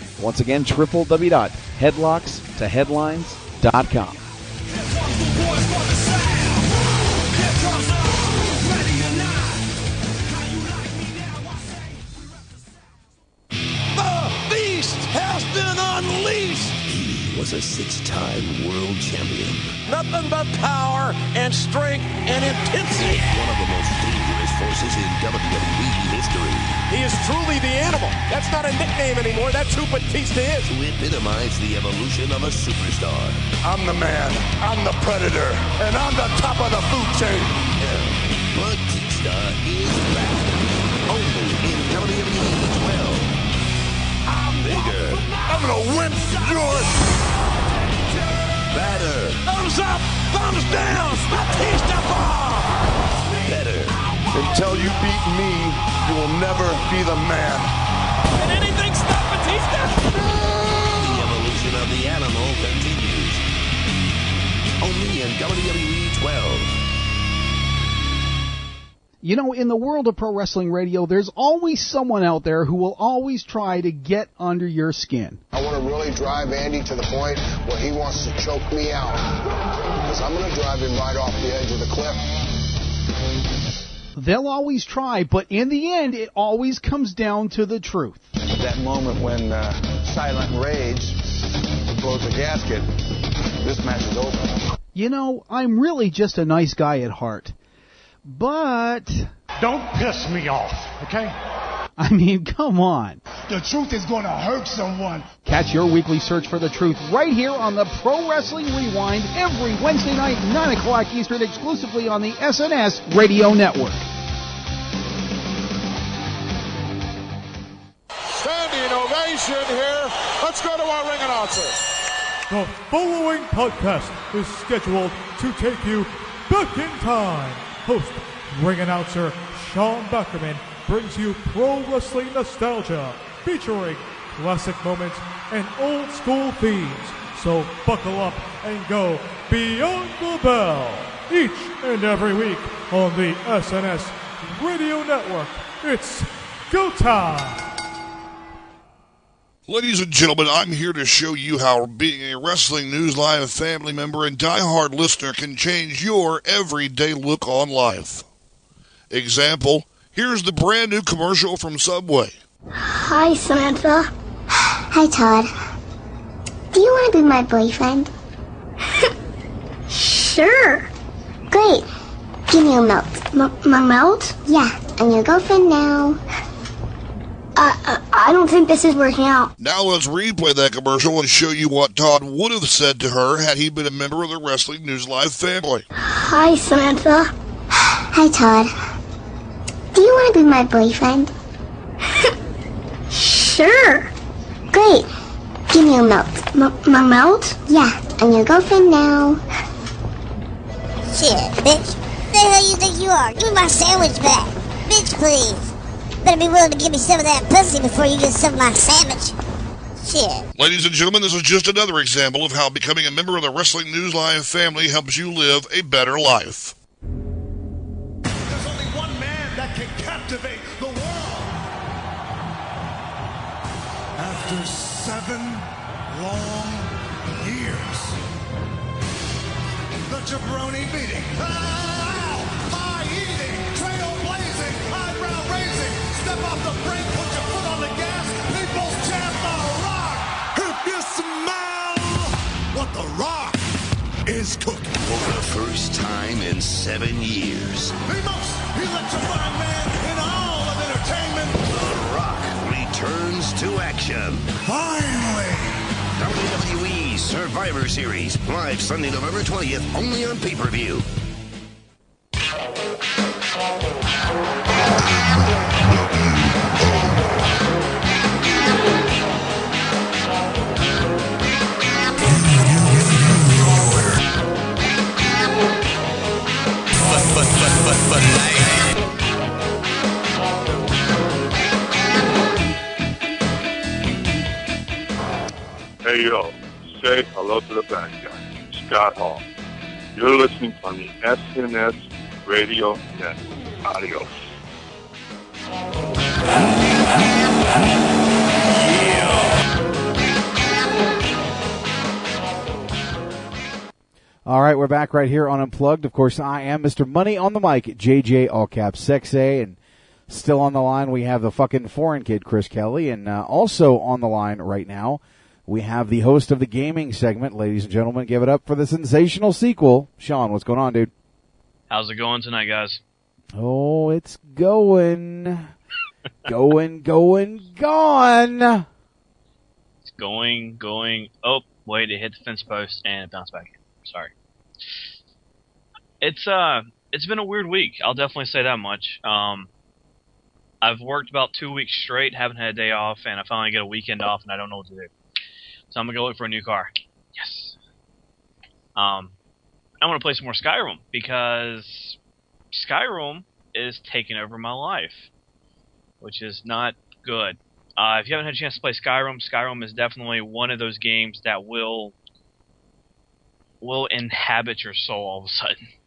Once again, www.headlocks2headlines.com. The beast has been unleashed. He was a six-time world champion. Nothing but power and strength and intensity. One of the most dangerous forces in WWE history. He is truly the animal. That's not a nickname anymore. That's who Batista is. To epitomize the evolution of a superstar. I'm the man. I'm the predator. And I'm the top of the food chain. Batista is back. Only in WWE 12. I'm bigger. I'm gonna whip yours. Better. Thumbs up, thumbs down, Batista bomb. Better. Until you beat me, you will never be the man. Can anything stop Batista? The evolution of the animal continues. Only in WWE 12. You know, in the world of pro wrestling radio, there's always someone out there who will always try to get under your skin. I want to really drive Andy to the point where he wants to choke me out. Because I'm going to drive him right off the edge of the cliff. They'll always try, but in the end, it always comes down to the truth. That moment when uh, Silent Rage blows the gasket, this match is over. You know, I'm really just a nice guy at heart. But. Don't piss me off, okay? I mean, come on. The truth is going to hurt someone. Catch your weekly search for the truth right here on the Pro Wrestling Rewind every Wednesday night, 9 o'clock Eastern, exclusively on the SNS Radio Network. Here. Let's go to our ring announcer. The following podcast is scheduled to take you back in time. Host, ring announcer Sean Beckerman brings you pro wrestling nostalgia featuring classic moments and old school themes. So buckle up and go beyond the bell each and every week on the SNS Radio Network. It's go time! Ladies and gentlemen, I'm here to show you how being a Wrestling News Live family member and diehard listener can change your everyday look on life. Example, here's the brand new commercial from Subway. Hi, Samantha. Hi, Todd. Do you want to be my boyfriend? sure. Great. Give me a melt. M- my melt? Yeah, I'm your girlfriend now. Uh, uh, I don't think this is working out. Now let's replay that commercial and show you what Todd would have said to her had he been a member of the Wrestling News Live family. Hi, Samantha. Hi, Todd. Do you want to be my boyfriend? sure. Great. Give me a melt. M- my melt? Yeah, I'm your girlfriend now. Shit, bitch. The hell you think you are? Give me my sandwich back. Bitch, please. Better be willing to give me some of that pussy before you get some of my sandwich. Shit. Ladies and gentlemen, this is just another example of how becoming a member of the Wrestling News Live family helps you live a better life. There's only one man that can captivate the world. After seven long years, the jabroni beating, is cooking. For the first time in seven years, The most electrifying man in all of entertainment. The Rock returns to action. Finally! WWE Survivor Series, live Sunday, November 20th, only on pay Hey yo, say hello to the bad guy, Scott Hall. You're listening on the SNS Radio Network. Adios. All right, we're back right here on Unplugged. Of course, I am Mr. Money on the mic, JJ all caps Sexay, and still on the line we have the fucking foreign kid Chris Kelly, and uh, also on the line right now we have the host of the gaming segment, ladies and gentlemen. Give it up for the sensational sequel, Sean. What's going on, dude? How's it going tonight, guys? Oh, it's going, going, going, gone. It's going, going. Oh, wait! It hit the fence post and it bounced back. Sorry. It's uh, it's been a weird week. I'll definitely say that much. Um, I've worked about two weeks straight, haven't had a day off, and I finally get a weekend off, and I don't know what to do. So I'm gonna go look for a new car. Yes. Um, I want to play some more Skyrim because Skyrim is taking over my life, which is not good. Uh, if you haven't had a chance to play Skyrim, Skyrim is definitely one of those games that will will inhabit your soul all of a sudden.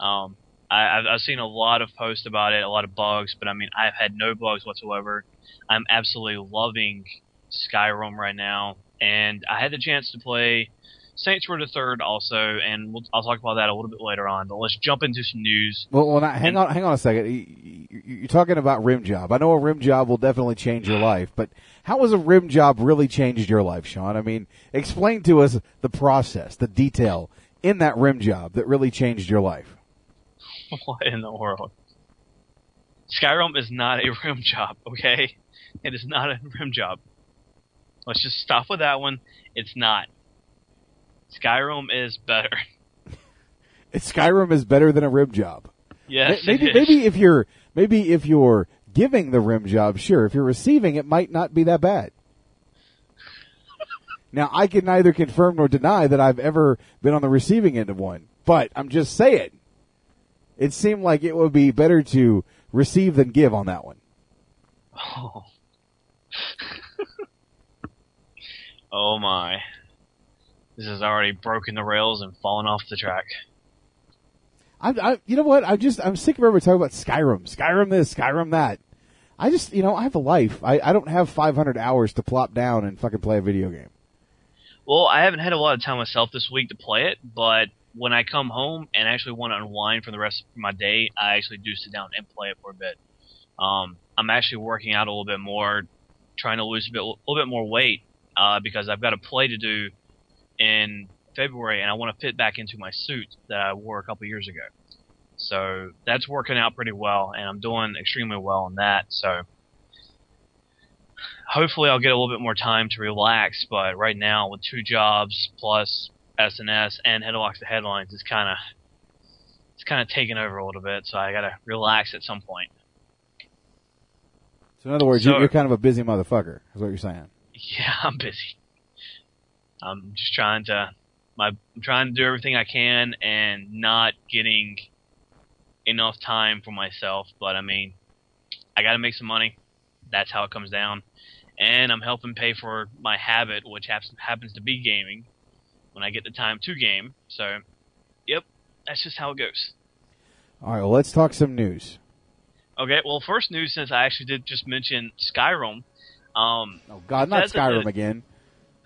Um, I, I've, I've seen a lot of posts about it, a lot of bugs, but I mean, I've had no bugs whatsoever. I'm absolutely loving Skyrim right now, and I had the chance to play Saints Row the Third also, and we'll, I'll talk about that a little bit later on. But let's jump into some news. Well, well, now, hang on, hang on a second. You- you- You're talking about rim job. I know a rim job will definitely change your life, but how has a rim job really changed your life, Sean? I mean, explain to us the process, the detail in that rim job that really changed your life. what in the world? Skyrim is not a rim job, okay? It is not a rim job. Let's just stop with that one. It's not. Skyrim is better. Skyrim is better than a rim job. Yes, maybe maybe if you're maybe if you're giving the rim job, sure. If you're receiving, it might not be that bad. now, I can neither confirm nor deny that I've ever been on the receiving end of one, but I'm just saying. It seemed like it would be better to receive than give on that one. Oh. oh my. This has already broken the rails and fallen off the track. I, I, you know what? I just, I'm sick of everybody talking about Skyrim, Skyrim this, Skyrim that. I just, you know, I have a life. I, I don't have 500 hours to plop down and fucking play a video game. Well, I haven't had a lot of time myself this week to play it, but when I come home and actually want to unwind for the rest of my day, I actually do sit down and play it for a bit. Um, I'm actually working out a little bit more, trying to lose a bit, a little bit more weight, uh, because I've got a play to do in February, and I want to fit back into my suit that I wore a couple years ago. So that's working out pretty well, and I'm doing extremely well on that. So hopefully I'll get a little bit more time to relax. But right now, with two jobs plus SNS and Headlocks to Headlines, it's kind of it's kind of taking over a little bit. So I gotta relax at some point. So in other words, So- you're, you're kind of a busy motherfucker, is what you're saying. Yeah, I'm busy. I'm just trying to my I'm trying to do everything I can and not getting enough time for myself. But I mean, I got to make some money. That's how it comes down. And I'm helping pay for my habit, which happens happens to be gaming when I get the time to game. So, yep, that's just how it goes. All right, well, let's talk some news. Okay, well, first news since I actually did just mention Skyrim. Um, oh God, not Bethesda Skyrim did- again.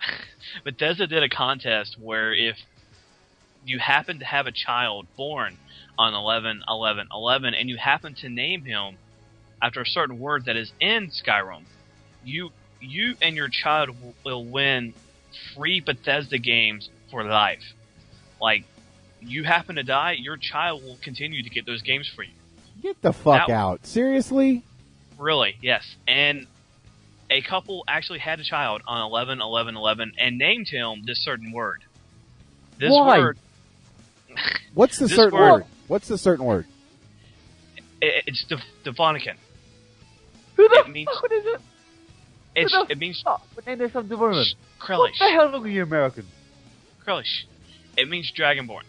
Bethesda did a contest where if you happen to have a child born on 11 11 11 and you happen to name him after a certain word that is in Skyrim, you you and your child will win free Bethesda games for life. Like you happen to die, your child will continue to get those games for you. Get the fuck That- out. Seriously? Really, yes. And a couple actually had a child on 11 11 11 and named him this certain word. This Why? word What's the certain word- word? What's the certain word? i- it's the Devonican. Who the it means, fuck is it? It's, Who the it means fuck would name this something woman? What Krellish. the hell are you American? Krellish. It means Dragonborn.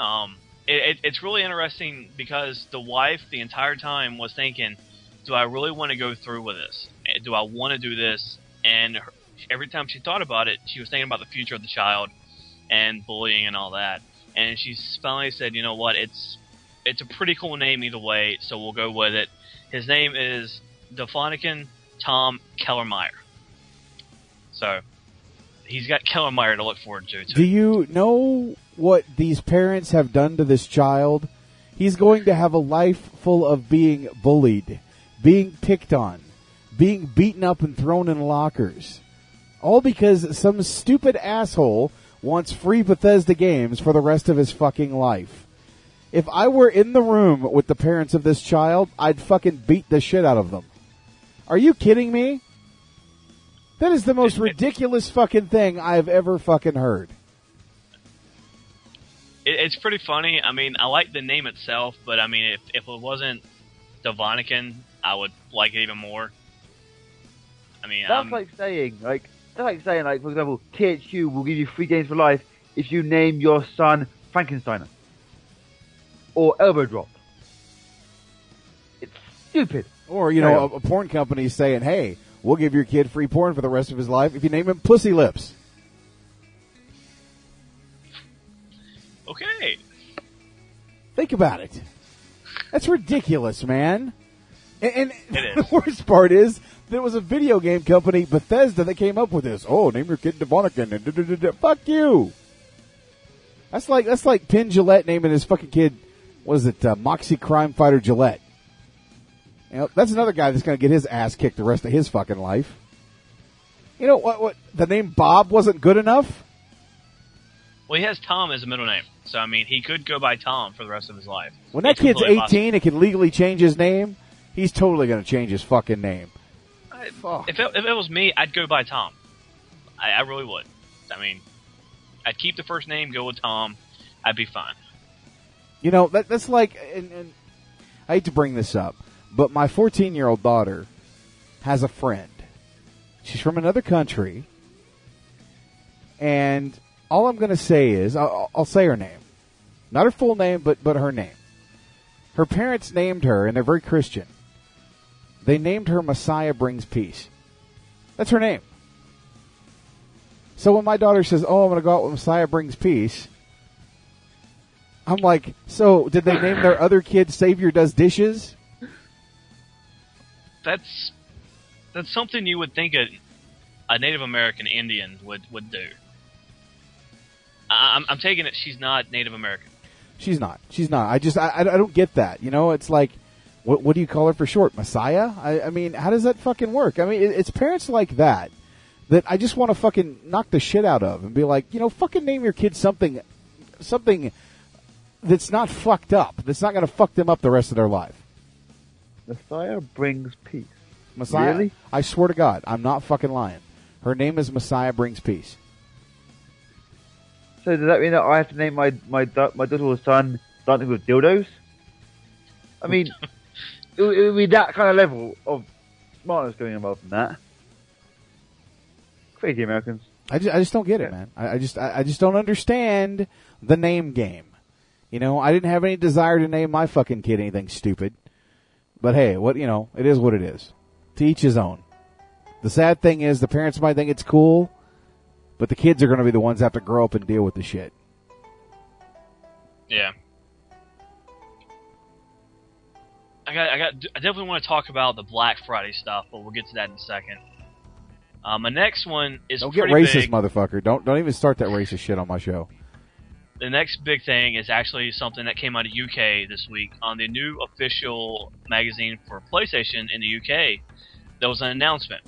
Um, it, it, it's really interesting because the wife the entire time was thinking, "Do I really want to go through with this? Do I want to do this?" And her, every time she thought about it, she was thinking about the future of the child and bullying and all that. And she finally said, "You know what? It's it's a pretty cool name either way, so we'll go with it." His name is Defonican Tom Kellermeyer. So he's got Kellermeyer to look forward to. Too. Do you know what these parents have done to this child? He's going to have a life full of being bullied, being picked on, being beaten up and thrown in lockers. All because some stupid asshole wants free Bethesda games for the rest of his fucking life. If I were in the room with the parents of this child, I'd fucking beat the shit out of them. Are you kidding me? That is the most ridiculous fucking thing I've ever fucking heard. It, it's pretty funny. I mean, I like the name itself, but I mean, if, if it wasn't Devonican, I would like it even more. I mean, That's I'm, like saying, like, that's like saying, like, for example, THQ will give you free games for life if you name your son Frankensteiner or Elbow Drop. It's stupid. Or, you know, a, a porn company saying, hey, we'll give your kid free porn for the rest of his life if you name him Pussy Lips. okay. Think about it. That's ridiculous, man. And, and the worst part is there was a video game company, Bethesda, that came up with this. Oh, name your kid Devonican. and da- da- da- da. Fuck you. That's like that's like Penn Jillette naming his fucking kid. What is it? Uh, Moxie Crime Fighter Jillette. You know, that's another guy that's going to get his ass kicked the rest of his fucking life. You know what? What the name Bob wasn't good enough. Well, he has Tom as a middle name, so I mean, he could go by Tom for the rest of his life. When that It's kid's completely possible. 18 and can legally change his name, he's totally going to change his fucking name. If it, if it was me, I'd go by Tom. I, I really would. I mean, I'd keep the first name, go with Tom. I'd be fine. You know, that, that's like, and, and I hate to bring this up, but my 14 year old daughter has a friend. She's from another country, and all I'm going to say is, I'll, I'll say her name, not her full name, but but her name. Her parents named her, and they're very Christian. They named her Messiah Brings Peace. That's her name. So when my daughter says, "Oh, I'm going to go out with Messiah Brings Peace," I'm like, "So did they name their other kid Savior Does Dishes?" That's that's something you would think a, a Native American Indian would would do. I, I'm, I'm taking it she's not Native American. She's not. She's not. I just I, I don't get that. You know, it's like what what do you call her for short? Messiah? I, I mean, how does that fucking work? I mean, it, it's parents like that that I just want to fucking knock the shit out of and be like, you know, fucking name your kid something something that's not fucked up. That's not going to fuck them up the rest of their life. Messiah brings peace. Messiah. Really? I swear to God, I'm not fucking lying. Her name is Messiah brings peace. So does that mean that I have to name my my my daughter or son something with dildos? I mean, it, it would be that kind of level of smartness going involved in that. Crazy Americans. I just, I just don't get it, man. I, I just, I, I just don't understand the name game. You know, I didn't have any desire to name my fucking kid anything stupid. But hey, what, you know, it is what it is. To each his own. The sad thing is the parents might think it's cool, but the kids are going to be the ones that have to grow up and deal with the shit. Yeah. I got, I got, I definitely want to talk about the Black Friday stuff, but we'll get to that in a second. Um, my next one is Don't get racist, big. motherfucker. Don't, don't even start that racist shit on my show. the next big thing is actually something that came out of UK this week on the new official magazine for PlayStation in the UK. There was an announcement.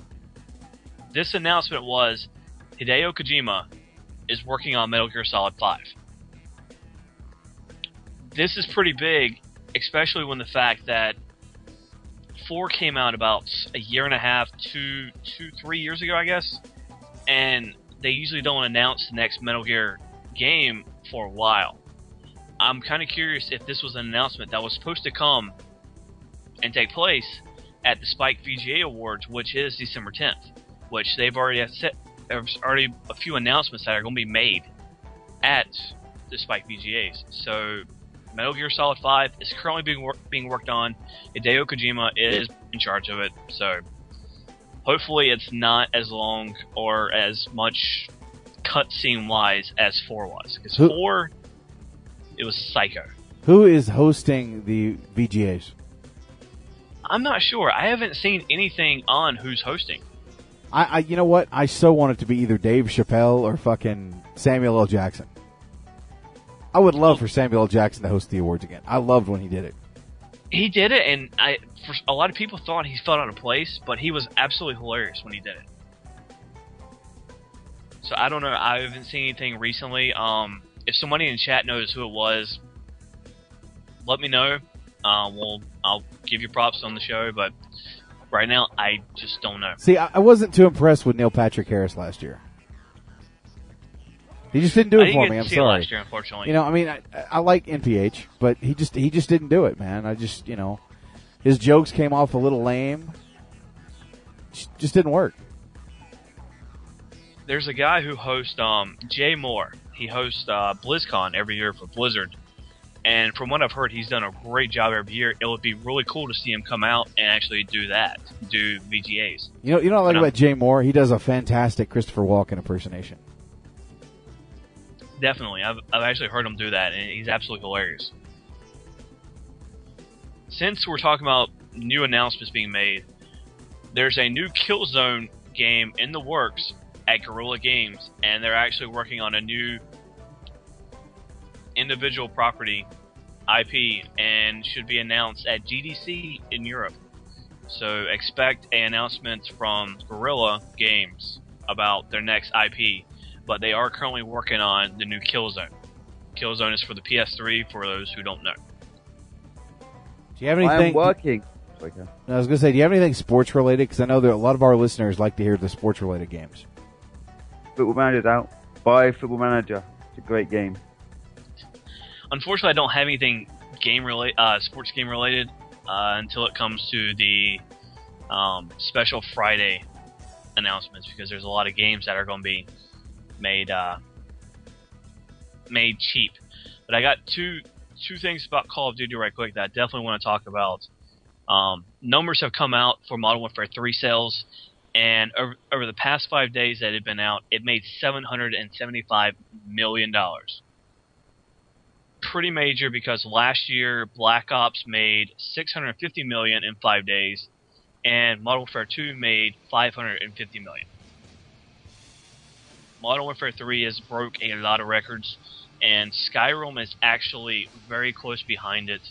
This announcement was Hideo Kojima is working on Metal Gear Solid 5. This is pretty big, especially when the fact that 4 came out about a year and a half, two, two, three years ago, I guess. And they usually don't announce the next Metal Gear game for a while. I'm kind of curious if this was an announcement that was supposed to come and take place at the Spike VGA Awards, which is December 10th, which they've already set. There's already a few announcements that are going to be made at the Spike VGAs. So, Metal Gear Solid 5 is currently being wor- being worked on. Hideo Kojima is in charge of it. So, hopefully, it's not as long or as much cutscene wise as 4 was. Because 4, it was psycho. Who is hosting the VGAs? I'm not sure. I haven't seen anything on who's hosting. I, I, you know what? I so want it to be either Dave Chappelle or fucking Samuel L. Jackson. I would love for Samuel L. Jackson to host the awards again. I loved when he did it. He did it, and I for a lot of people thought he fell out of place, but he was absolutely hilarious when he did it. So I don't know. I haven't seen anything recently. Um, if somebody in chat knows who it was, let me know. Uh, we'll I'll give you props on the show, but right now I just don't know. See, I, I wasn't too impressed with Neil Patrick Harris last year. He just didn't do it for me. I'm see sorry. last year, unfortunately. You know, I mean, I, I like NPH, but he just he just didn't do it, man. I just you know, his jokes came off a little lame. Just- Just didn't work. There's a guy who hosts um, Jay Mohr. He hosts uh, BlizzCon every year for Blizzard, and from what I've heard, he's done a great job every year. It would be really cool to see him come out and actually do that, do VGAs. You know, you know what I like about Jay Mohr? He does a fantastic Christopher Walken impersonation. Definitely, I've I've actually heard him do that, and he's absolutely hilarious. Since we're talking about new announcements being made, there's a new Killzone game in the works at Guerrilla Games, and they're actually working on a new individual property IP and should be announced at GDC in Europe. So expect a announcement from Guerrilla Games about their next IP, but they are currently working on the new Killzone. Killzone is for the PS3 for those who don't know. Do you have I anything? am working. I was going to say, do you have anything sports related? Because I know that a lot of our listeners like to hear the sports related games. Football Manager's out. Buy Football Manager. It's a great game. Unfortunately, I don't have anything game related, uh, sports game related, uh, until it comes to the um, special Friday announcements because there's a lot of games that are going to be made uh, made cheap. But I got two two things about Call of Duty right quick that I definitely want to talk about. Um, numbers have come out for Modern Warfare 3 sales, and over, over the past five days that it had been out, it made $775 million. Pretty major because last year Black Ops made 650 million in five days, and Modern Warfare 2 made 550 million. Modern Warfare 3 has broke a lot of records, and Skyrim is actually very close behind it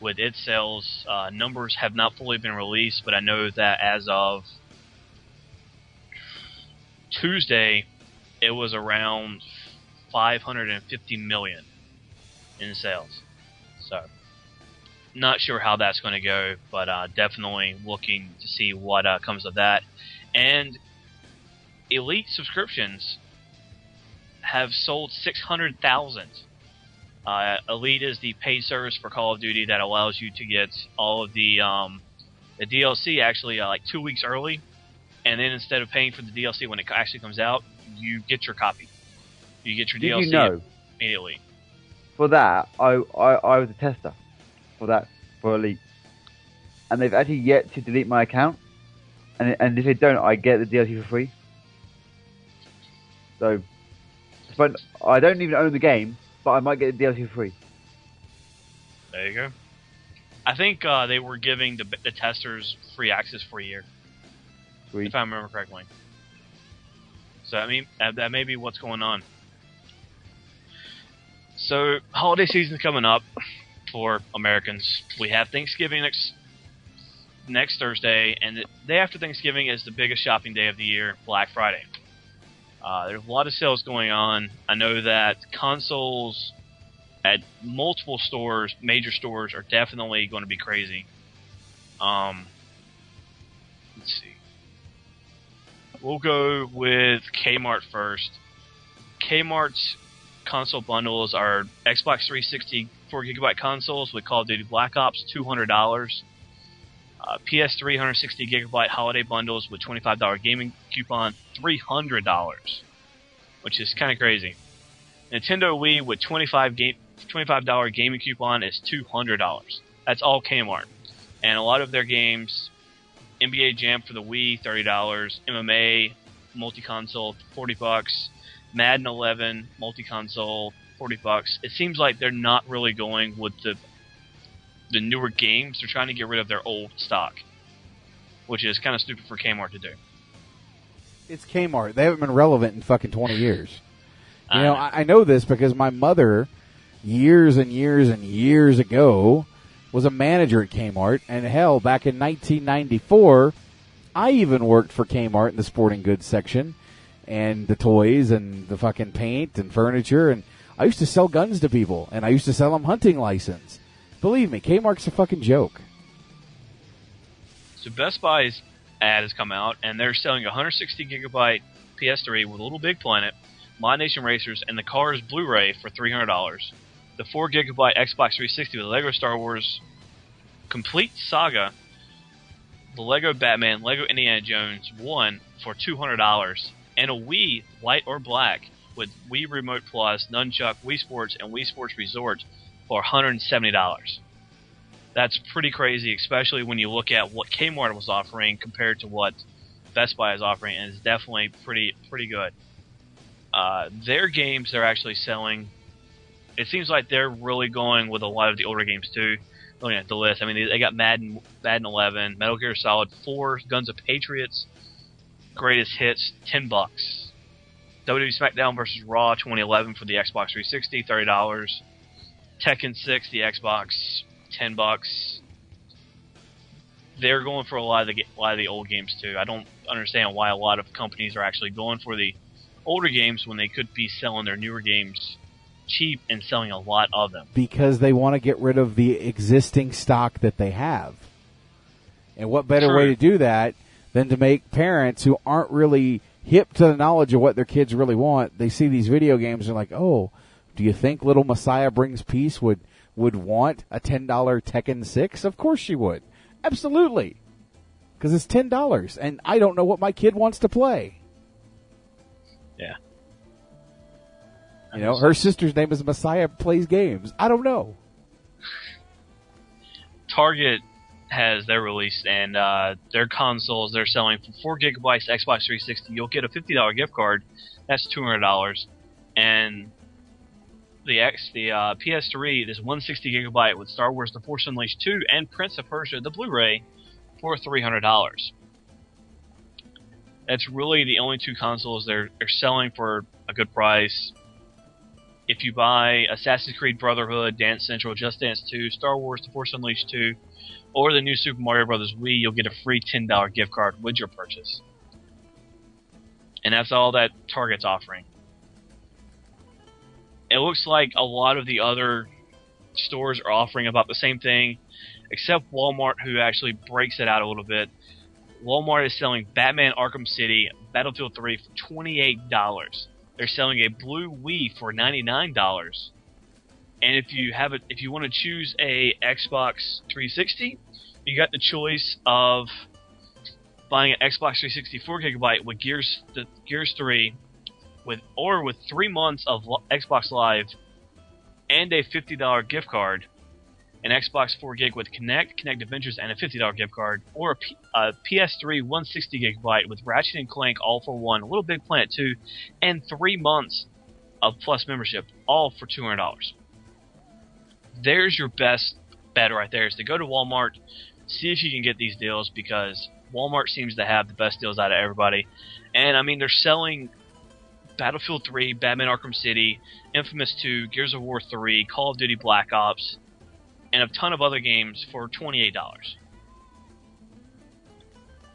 with its sales. Uh, numbers have not fully been released, but I know that as of Tuesday, it was around 550 million in sales. So, not sure how that's going to go, but uh, definitely looking to see what uh, comes of that. And Elite subscriptions have sold 600,000. Uh, Elite is the paid service for Call of Duty that allows you to get all of the um, the DLC actually uh, like two weeks early, and then instead of paying for the DLC when it actually comes out, you get your copy. You get your Did DLC you know? immediately. For that, I, I I was a tester for that for Elite, and they've actually yet to delete my account. And and if they don't, I get the DLC for free. So, but I don't even own the game, but I might get the DLC for free. There you go. I think uh, they were giving the, the testers free access for a year, Sweet. if I remember correctly. So I mean, that, that may be what's going on. So holiday season's coming up for Americans. We have Thanksgiving next next Thursday, and the day after Thanksgiving is the biggest shopping day of the year, Black Friday. Uh, there's a lot of sales going on. I know that consoles at multiple stores, major stores, are definitely going to be crazy. Um, let's see. We'll go with Kmart first. Kmart's console bundles are Xbox 360 4 gigabyte consoles with Call of Duty Black Ops, $200. Uh, PS 360 gigabyte holiday bundles with $25 gaming coupon, $300, which is kind of crazy. Nintendo Wii with 25 game $25 gaming coupon is $200. That's all Kmart. And a lot of their games, NBA Jam for the Wii, $30, MMA multi-console, 40 bucks, Madden 11 multi-console, 40 bucks. It seems like they're not really going with the the newer games. They're trying to get rid of their old stock, which is kind of stupid for Kmart to do. It's Kmart. They haven't been relevant in fucking 20 years. You know, know. I, I know this because my mother, years and years and years ago, was a manager at Kmart. And hell, back in 1994, I even worked for Kmart in the sporting goods section and the toys and the fucking paint and furniture. And I used to sell guns to people and I used to sell them hunting license. Believe me, Kmart's a fucking joke. So Best Buy's ad has come out, and they're selling a 160 gigabyte PS3 with Little Big Planet, ModNation Racers, and the Cars Blu-ray for $300. The 4 gigabyte Xbox 360 with Lego Star Wars Complete Saga, the Lego Batman, Lego Indiana Jones 1 for $200, and a Wii White or Black with Wii Remote Plus, Nunchuck, Wii Sports, and Wii Sports Resort for $170 that's pretty crazy, especially when you look at what Kmart was offering compared to what Best Buy is offering, and it's definitely pretty pretty good. Uh, their games they're actually selling. It seems like they're really going with a lot of the older games too. Looking at the list, I mean they, they got Madden, Madden 11, Metal Gear Solid 4, Guns of Patriots, Greatest Hits, ten bucks. WWE SmackDown vs. Raw 2011 for the Xbox 360, thirty dollars. Tekken 6, the Xbox, ten bucks. They're going for a lot of the a lot of the old games too. I don't understand why a lot of companies are actually going for the older games when they could be selling their newer games cheap and selling a lot of them. because they want to get rid of the existing stock that they have. And what better way to do that than to make parents who aren't really hip to the knowledge of what their kids really want, they see these video games and like, "Oh, do you think Little Messiah Brings Peace would would want a $10 Tekken 6?" Of course she would. Absolutely. Cuz it's $10 and I don't know what my kid wants to play. Yeah. You know, her sister's name is Messiah Plays Games. I don't know. Target has their release and uh, their consoles they're selling for four gigabytes Xbox 360. You'll get a fifty dollar gift card. That's two hundred dollars, and the X the uh, PS3 this 160 gigabyte with Star Wars: The Force Unleashed 2 and Prince of Persia the Blu-ray for three hundred dollars. That's really the only two consoles they're they're selling for a good price. If you buy Assassin's Creed Brotherhood, Dance Central, Just Dance 2, Star Wars: The Force Unleashed 2, or the new Super Mario Bros. Wii, you'll get a free ten dollar gift card with your purchase. And that's all that Target's offering. It looks like a lot of the other stores are offering about the same thing, except Walmart, who actually breaks it out a little bit. Walmart is selling Batman Arkham City Battlefield 3 for $28. They're selling a blue Wii for $99. And if you have it, if you want to choose a Xbox 360, you got the choice of buying an Xbox 360 4 gigabyte with Gears the Gears 3, with or with three months of Xbox Live, and a $50 gift card, an Xbox 4 gig with Kinect, Kinect Adventures, and a $50 gift card, or a, P- a PS3 160 gigabyte with Ratchet and Clank All for One, Little Big Planet 2, and three months of Plus membership, all for $200 there's your best bet right there is to go to Walmart, see if you can get these deals because Walmart seems to have the best deals out of everybody. And I mean, they're selling Battlefield 3, Batman Arkham City, Infamous 2, Gears of War 3, Call of Duty Black Ops, and a ton of other games for $28.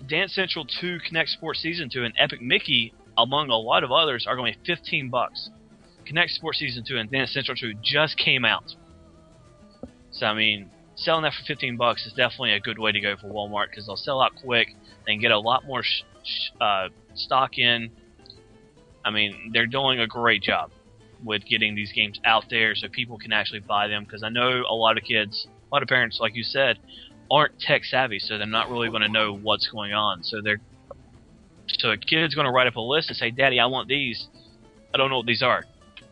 Dance Central 2 Kinect Sports Season 2 and Epic Mickey, among a lot of others, are going 15 bucks. Kinect Sports Season 2 and Dance Central 2 just came out. So I mean, selling that for 15 bucks is definitely a good way to go for Walmart because they'll sell out quick. and get a lot more sh- sh- uh, stock in. I mean, they're doing a great job with getting these games out there so people can actually buy them because I know a lot of kids, a lot of parents, like you said, aren't tech savvy, so they're not really going to know what's going on. So they're so a kid's going to write up a list and say, "Daddy, I want these. I don't know what these are,"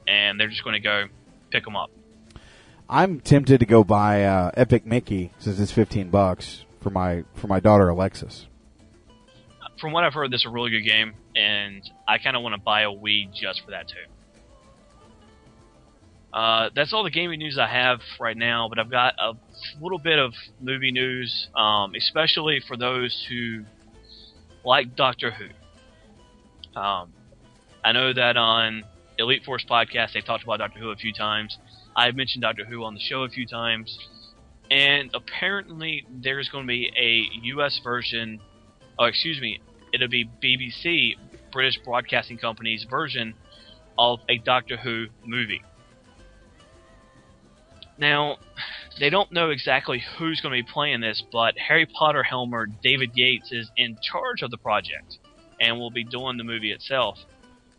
and they're just going to go pick them up. I'm tempted to go buy uh, Epic Mickey since it's 15 bucks for my for my daughter Alexis. From what I've heard, this is a really good game, and I kind of want to buy a Wii just for that too. Uh, that's all the gaming news I have right now, but I've got a little bit of movie news, um, especially for those who like Doctor Who. Um, I know that on Elite Force podcast they talked about Doctor Who a few times. I've mentioned Doctor Who on the show a few times, and apparently there's going to be a U.S. version. Oh, excuse me, it'll be BBC, British Broadcasting Company's version of a Doctor Who movie. Now, they don't know exactly who's going to be playing this, but Harry Potter Helmer David Yates is in charge of the project and will be doing the movie itself.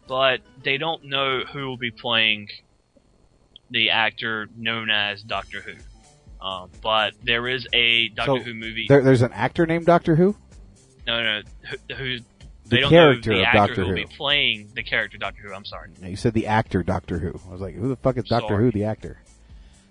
But they don't know who will be playing the actor known as Doctor Who. Um, but there is a Doctor So, Who movie. There, there's an actor named Doctor Who. No, no, who, who The they don't character know the of actor Doctor who will be playing the character Doctor Who. I'm sorry. Yeah, You said the actor Doctor Who. I was like, who the fuck is Doctor Sorry. Who, the actor?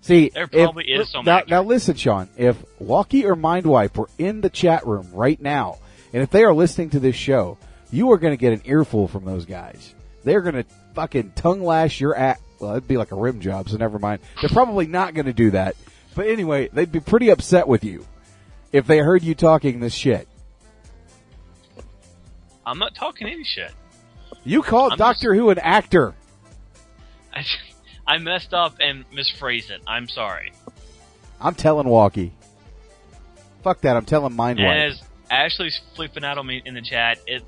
See, There if- probably is some now, now listen, Sean. If Walkie or Mindwipe were in the chat room right now, and if they are listening to this show, you are going to get an earful from those guys. They're going to fucking tongue lash your ass. Well, it'd be like a rim job, so never mind. They're probably not going to do that. But anyway, they'd be pretty upset with you if they heard you talking this shit. I'm not talking any shit. You called I'm Doctor Who an actor. I, I messed up and misphrased it. I'm sorry. I'm telling Walkie. Fuck that. I'm telling. And as Ashley's flipping out on me in the chat, it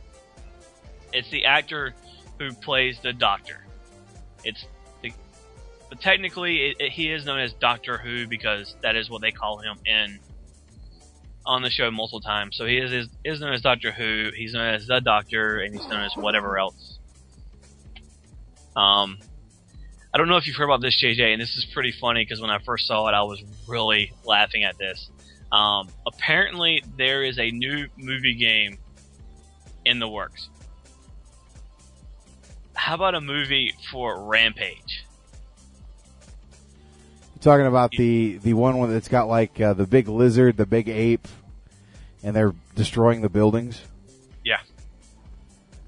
it's the actor who plays the Doctor. It's the, but technically it, it- he is known as Doctor Who because that is what they call him in on the show multiple times. So he is is, is known as Doctor Who. He's known as the Doctor, and he's known as whatever else. Um, I don't know if you've heard about this, JJ, and this is pretty funny because when I first saw it, I was really laughing at this. Um, apparently, there is a new movie game in the works. How about a movie for Rampage? Talking about the the one that's got like uh, the big lizard, the big ape, and they're destroying the buildings. Yeah,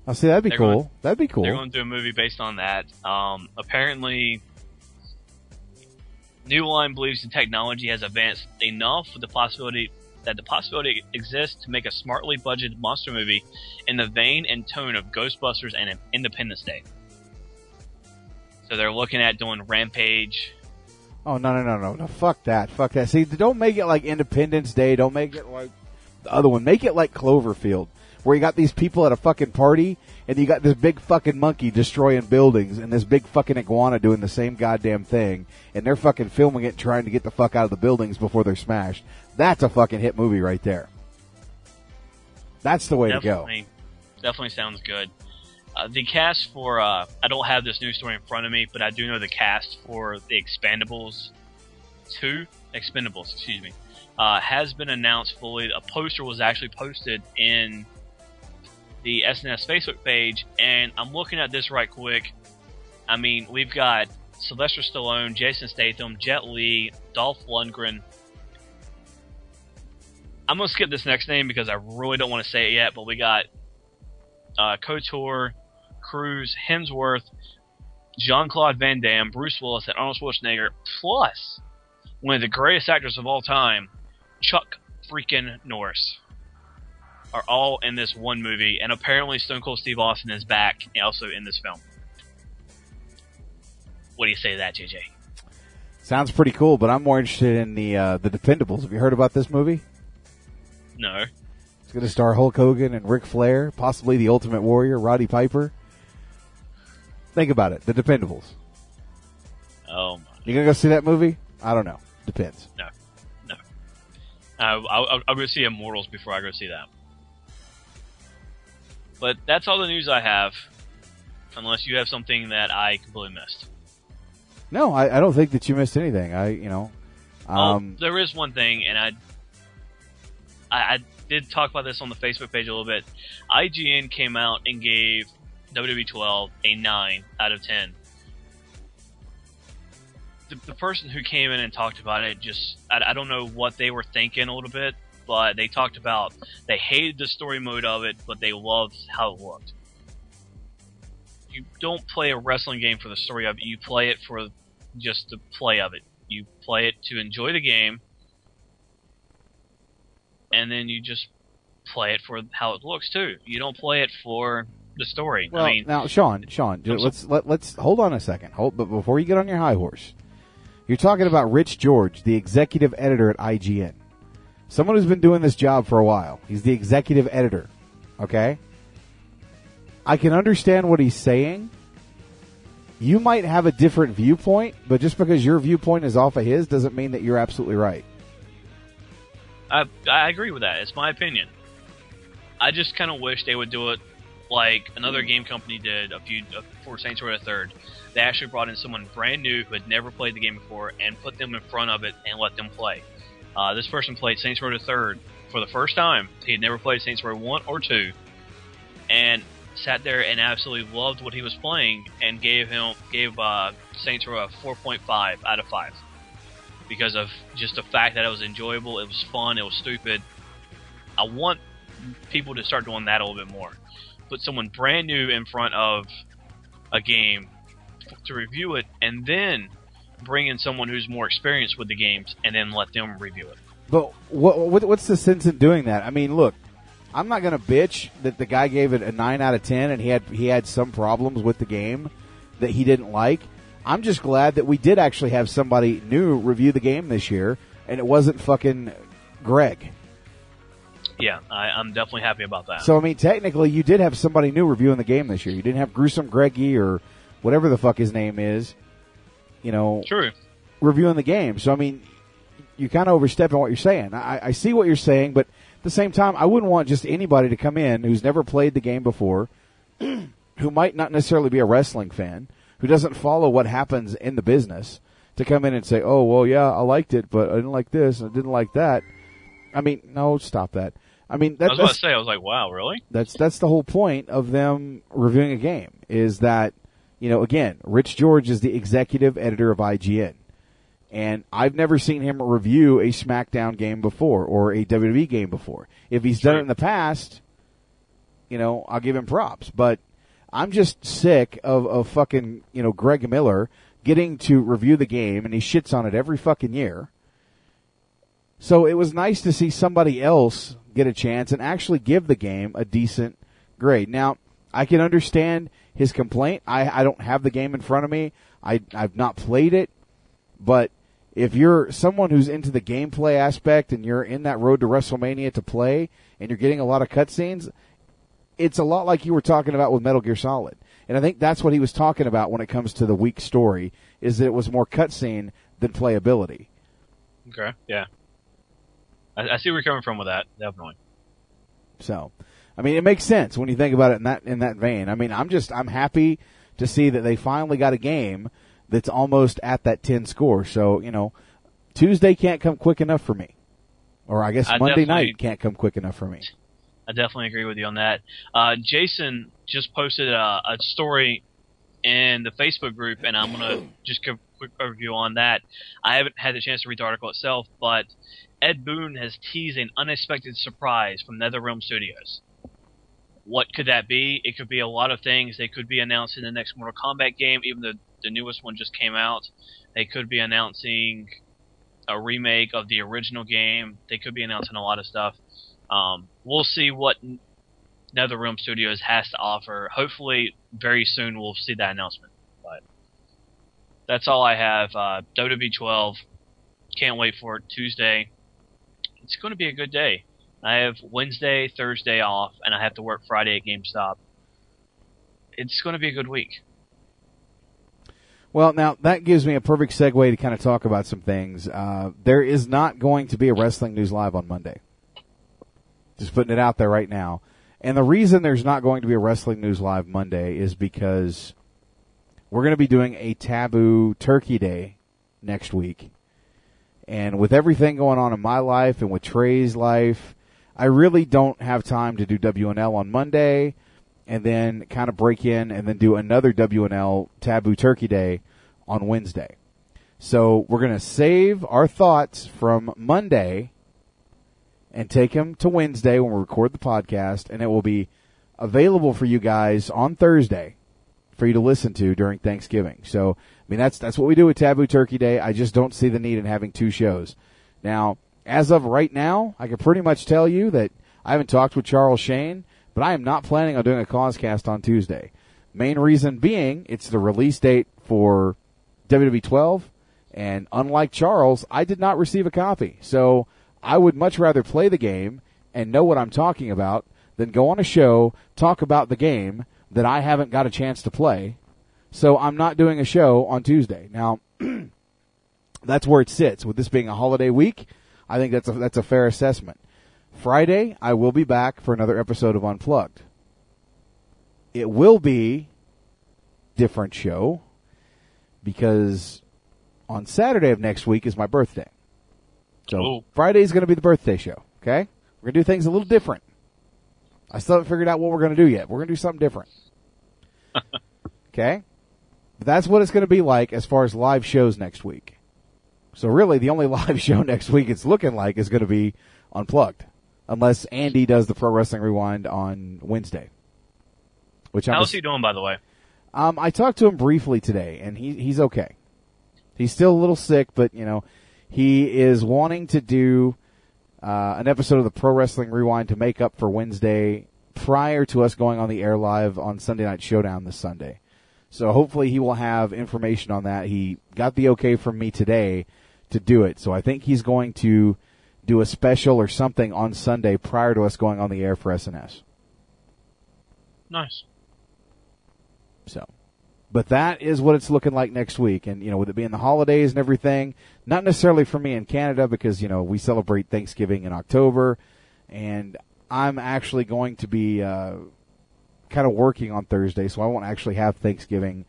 Oh, see, that'd be They're cool. going- that'd be cool. they're going to do a movie based on that. Um, apparently, New Line believes the technology has advanced enough for the possibility that the possibility exists to make a smartly budgeted monster movie in the vein and tone of Ghostbusters and Independence Day. So they're looking at doing Rampage. Oh no no no no no! Fuck that! Fuck that! See, don't make it like Independence Day. Don't make it like the other one. Make it like Cloverfield, where you got these people at a fucking party, and you got this big fucking monkey destroying buildings, and this big fucking iguana doing the same goddamn thing, and they're fucking filming it, trying to get the fuck out of the buildings before they're smashed. That's a fucking hit movie right there. That's the way to go. definitely, definitely sounds good. Uh, the cast for uh, I don't have this news story in front of me, but I do know the cast for the Expandables two Expendables, excuse me, uh, has been announced fully. A poster was actually posted in the SNS Facebook page, and I'm looking at this right quick. I mean, we've got Sylvester Stallone, Jason Statham, Jet Li, Dolph Lundgren. I'm gonna skip this next name because I really don't want to say it yet, but we got uh, Couture, Cruz, Hemsworth, Jean Claude Van Damme, Bruce Willis, and Arnold Schwarzenegger, plus one of the greatest actors of all time, Chuck freaking Norris, are all in this one movie, and apparently Stone Cold Steve Austin is back also in this film. What do you say to that, JJ? Sounds pretty cool, but I'm more interested in the uh, the Dependables. Have you heard about this movie? No. It's going to star Hulk Hogan and Ric Flair, possibly the Ultimate Warrior, Roddy Piper. Think about it. The Dependables. Oh my. You gonna go see that movie? I don't know. Depends. No, no. Uh, I'll, I'll, go see Immortals before I go see that. But that's all the news I have, unless you have something that I completely missed. No, I, I don't think that you missed anything. I, you know, um, oh, there is one thing, and I, I, I did talk about this on the Facebook page a little bit. IGN came out and gave WWE 12 a nine out of ten. The, the person who came in and talked about it just, I, I don't know what they were thinking a little bit, but they talked about they hated the story mode of it, but they loved how it looked. You don't play a wrestling game for the story of it. You play it for just the play of it. You play it to enjoy the game, and then you just play it for how it looks too. You don't play it for the story. well, I mean, now, Sean, Sean, let's let, let's hold on a second. Hold, but before you get on your high horse, you're talking about Rich George, the executive editor at IGN, someone who's been doing this job for a while. He's the executive editor. Okay, I can understand what he's saying, you might have a different viewpoint, but just because your viewpoint is off of his doesn't mean that you're absolutely right. I I agree with that. It's my opinion. I just kind of wish they would do it like another game company did a few uh, for Saints Row the Third. They actually brought in someone brand new who had never played the game before and put them in front of it and let them play. Uh, this person played Saints Row the Third for the first time. He had never played Saints Row One or Two, and sat there and absolutely loved what he was playing and gave him gave uh, Saints Row a 4.5 out of five because of just the fact that it was enjoyable, it was fun, it was stupid. I want people to start doing that a little bit more. Put someone brand new in front of a game to review it, and then bring in someone who's more experienced with the games, and then let them review it. But what, what what's the sense in doing that? I mean, look, I'm not going to bitch that the guy gave it a nine out of ten, and he had he had some problems with the game that he didn't like. I'm just glad that we did actually have somebody new review the game this year, and it wasn't fucking Greg. Yeah, I, I'm definitely happy about that. So I mean, technically, you did have somebody new reviewing the game this year. You didn't have gruesome Greggy or whatever the fuck his name is. You know, True. reviewing the game. So I mean, you kind of overstepping what you're saying. I, I see what you're saying, but at the same time, I wouldn't want just anybody to come in who's never played the game before, who might not necessarily be a wrestling fan, who doesn't follow what happens in the business, to come in and say, "Oh, well, yeah, I liked it, but I didn't like this and I didn't like that." I mean, no, stop that. I mean, that, I was about to say, I was like, wow, really? that's that's the whole point of them reviewing a game is that you know again, Rich George is the executive editor of IGN, and I've never seen him review a SmackDown game before or a WWE game before. If he's done it in the past, you know, I'll give him props. But I'm just sick of of fucking you know Greg Miller getting to review the game and he shits on it every fucking year. So it was nice to see somebody else get a chance and actually give the game a decent grade. Now, I can understand his complaint. I, I don't have the game in front of me. I, I've not played it, but if you're someone who's into the gameplay aspect and you're in that road to WrestleMania to play and you're getting a lot of cutscenes, it's a lot like you were talking about with Metal Gear Solid. And I think that's what he was talking about when it comes to the weak story is that it was more cutscene than playability. Okay, yeah. I, I see where you're coming from with that, definitely. So, I mean, it makes sense when you think about it in that in that vein. I mean, I'm just I'm happy to see that they finally got a game that's almost at that 10 score. So, you know, Tuesday can't come quick enough for me. Or I guess I Monday night can't come quick enough for me. I definitely agree with you on that. Uh, Jason just posted a, a story in the Facebook group, and I'm gonna just give a quick overview on that. I haven't had the chance to read the article itself, but Ed Boon has teased an unexpected surprise from NetherRealm Studios. What could that be? It could be a lot of things. They could be announcing the next Mortal Kombat game, even though the newest one just came out. They could be announcing a remake of the original game. They could be announcing a lot of stuff. Um, we'll see what NetherRealm Studios has to offer. Hopefully, very soon we'll see that announcement. But that's all I have. Uh, WWE 12. Can't wait for it. Tuesday. It's going to be a good day. I have Wednesday, Thursday off, and I have to work Friday at GameStop. It's going to be a good week. Well, now that gives me a perfect segue to kind of talk about some things. Uh, there is not going to be a Wrestling News Live on Monday. Just putting it out there right now. And the reason there's not going to be a Wrestling News Live Monday is because we're going to be doing a Taboo Turkey Day next week. And with everything going on in my life and with Trey's life, I really don't have time to do WNL on Monday and then kind of break in and then do another WNL Taboo Turkey Day on Wednesday. So we're going to save our thoughts from Monday and take them to Wednesday when we record the podcast, and it will be available for you guys on Thursday for you to listen to during Thanksgiving. So, I mean, that's that's what we do with Taboo Turkey Day. I just don't see the need in having two shows. Now, as of right now, I can pretty much tell you that I haven't talked with Charles Shane, but I am not planning on doing a cause cast on Tuesday. Main reason being, it's the release date for WWE 12, and unlike Charles, I did not receive a copy. So I would much rather play the game and know what I'm talking about than go on a show, talk about the game that I haven't got a chance to play, So I'm not doing a show on Tuesday. Now, that's where it sits. With this being a holiday week, I think that's a, that's a fair assessment. Friday, I will be back for another episode of Unplugged. It will be different show because on Saturday of next week is my birthday. So. Friday is going to be the birthday show. Okay, we're going to do things a little different. I still haven't figured out what we're going to do yet. We're going to do something different. okay, but that's what it's going to be like as far as live shows next week. So really, the only live show next week it's looking like is going to be unplugged, unless Andy does the Pro Wrestling Rewind on Wednesday. Which I'm How's he doing, by the way? um, I talked to him briefly today, and he he's okay. He's still a little sick, but you know, he is wanting to do uh, an episode of the Pro Wrestling Rewind to make up for Wednesday prior to us going on the air live on Sunday Night Showdown this Sunday. So hopefully he will have information on that. He got the okay from me today to do it. So I think he's going to do a special or something on Sunday prior to us going on the air for SNS. Nice. So, but that is what it's looking like next week. And, you know, with it being the holidays and everything, not necessarily for me in Canada because, you know, we celebrate Thanksgiving in October and I'm actually going to be, uh, kind of working on Thursday, so I won't actually have Thanksgiving,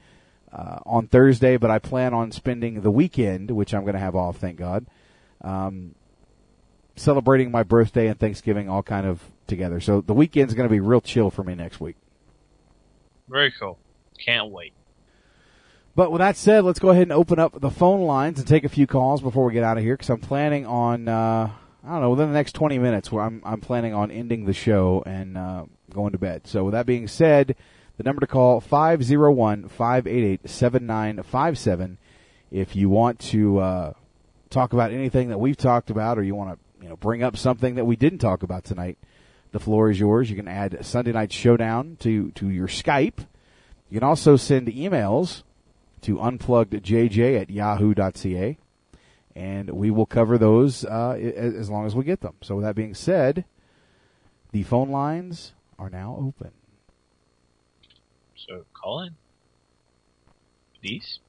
uh, on Thursday, but I plan on spending the weekend, which I'm going to have off, thank God, um, celebrating my birthday and Thanksgiving all kind of together. So the weekend's going to be real chill for me next week. Very cool. Can't wait. But with that said, let's go ahead and open up the phone lines and take a few calls before we get out of here because I'm planning on, uh, I don't know, within the next 20 minutes where I'm, I'm planning on ending the show and, uh, going to bed. So with that being said, the number to call, 501-588-7957 if you want to, uh, talk about anything that we've talked about or you want to, you know, bring up something that we didn't talk about tonight. The floor is yours. You can add Sunday Night Showdown to, to your Skype. You can also send emails to unpluggedjj at yahoo.ca and we will cover those uh, as long as we get them. So with that being said, the phone lines are now open. So call in. Please.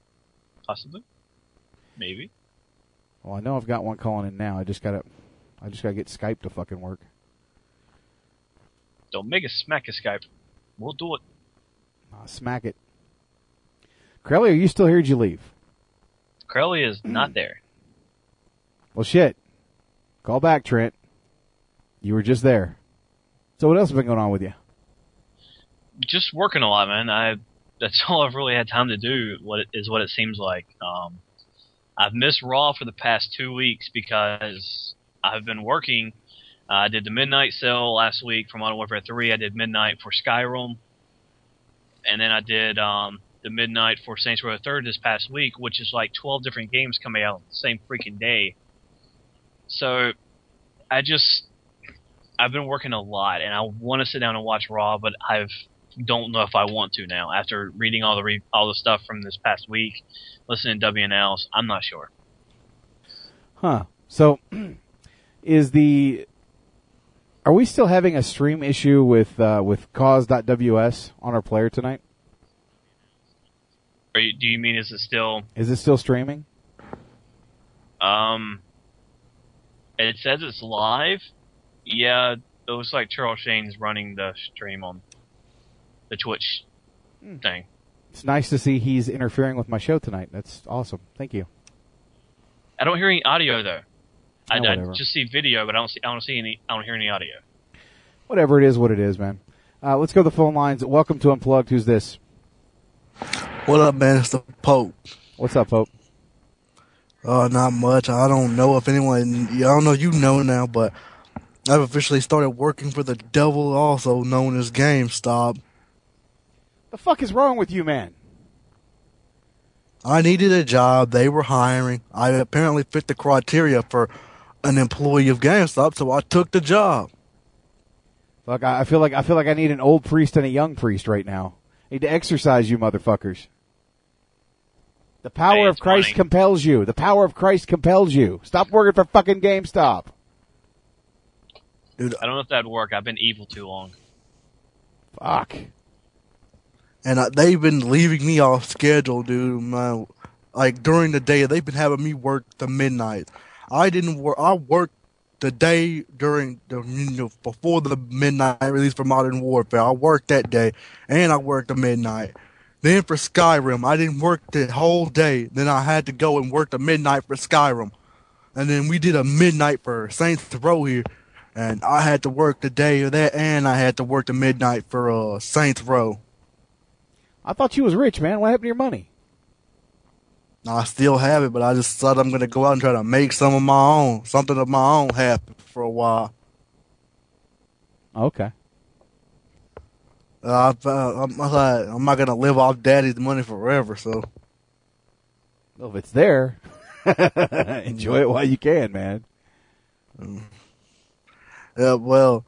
Possibly. Maybe. Well, I know I've got one calling in now. I just got to I just got to get Skype to fucking work. Don't make us smack a Skype. We'll do it. Smack it. Crowley, are you still here? Did you leave? Crowley is not there. Well, shit. Call back, Trent. You were just there. So what else has been going on with you? Just working a lot, man. I that's all I've really had time to do. What it, is what it seems like. Um, I've missed Raw for the past two weeks because I've been working. Uh, I did the midnight sale last week for Modern Warfare 3. I did midnight for Skyrim, and then I did um, the midnight for Saints Row the Third this past week, which is like 12 different games coming out on the same freaking day. So I just I've been working a lot, and I want to sit down and watch Raw, but I've don't know if I want to now after reading all the re- all the stuff from this past week, listening to WNLs. I'm not sure. Huh. So is the are we still having a stream issue with uh, with cause.ws on our player tonight? Are you, do you mean is it still Is it still streaming? um? It says it's live. Yeah, it looks like Charles Shane's running the stream on the Twitch thing. It's nice to see he's interfering with my show tonight. That's awesome. Thank you. I don't hear any audio though. I, Oh, I whatever. just see video, but I don't see I don't see any I don't hear any audio. Whatever it is, what it is, man. Uh, let's go to the phone lines. Welcome to Unplugged. Who's this? What up, man? It's the Pope. What's up, Pope? Uh, not much. I don't know if anyone, I don't know you know now, but I've officially started working for the devil, also known as GameStop. The fuck is wrong with you, man? I needed a job. They were hiring. I apparently fit the criteria for an employee of GameStop, so I took the job. Fuck, I I feel like I feel like I need an old priest and a young priest right now. I need to exercise you, motherfuckers. The power Hey, of Christ funny. compels you. The power of Christ compels you. Stop working for fucking GameStop. Dude, I don't know if that'd work. I've been evil too long. Fuck. and uh, they've been leaving me off schedule, dude. Man, like during the day, they've been having me work the midnight. I didn't work. I worked the day during the you know before the midnight release for Modern Warfare. I worked that day, and I worked the midnight. Then for Skyrim, I didn't work the whole day. Then I had to go and work the midnight for Skyrim, and then we did a midnight for Saints Row here, and I had to work the day of that, and I had to work the midnight for uh, Saints Row. I thought you was rich, man. What happened to your money? I still have it, but I just thought I'm gonna go out and try to make some of my own, something of my own happen for a while. Okay. Uh, I- I'm, like, I'm not gonna live off daddy's money forever, so. Well, if it's there, enjoy it while you can, man. Yeah, well,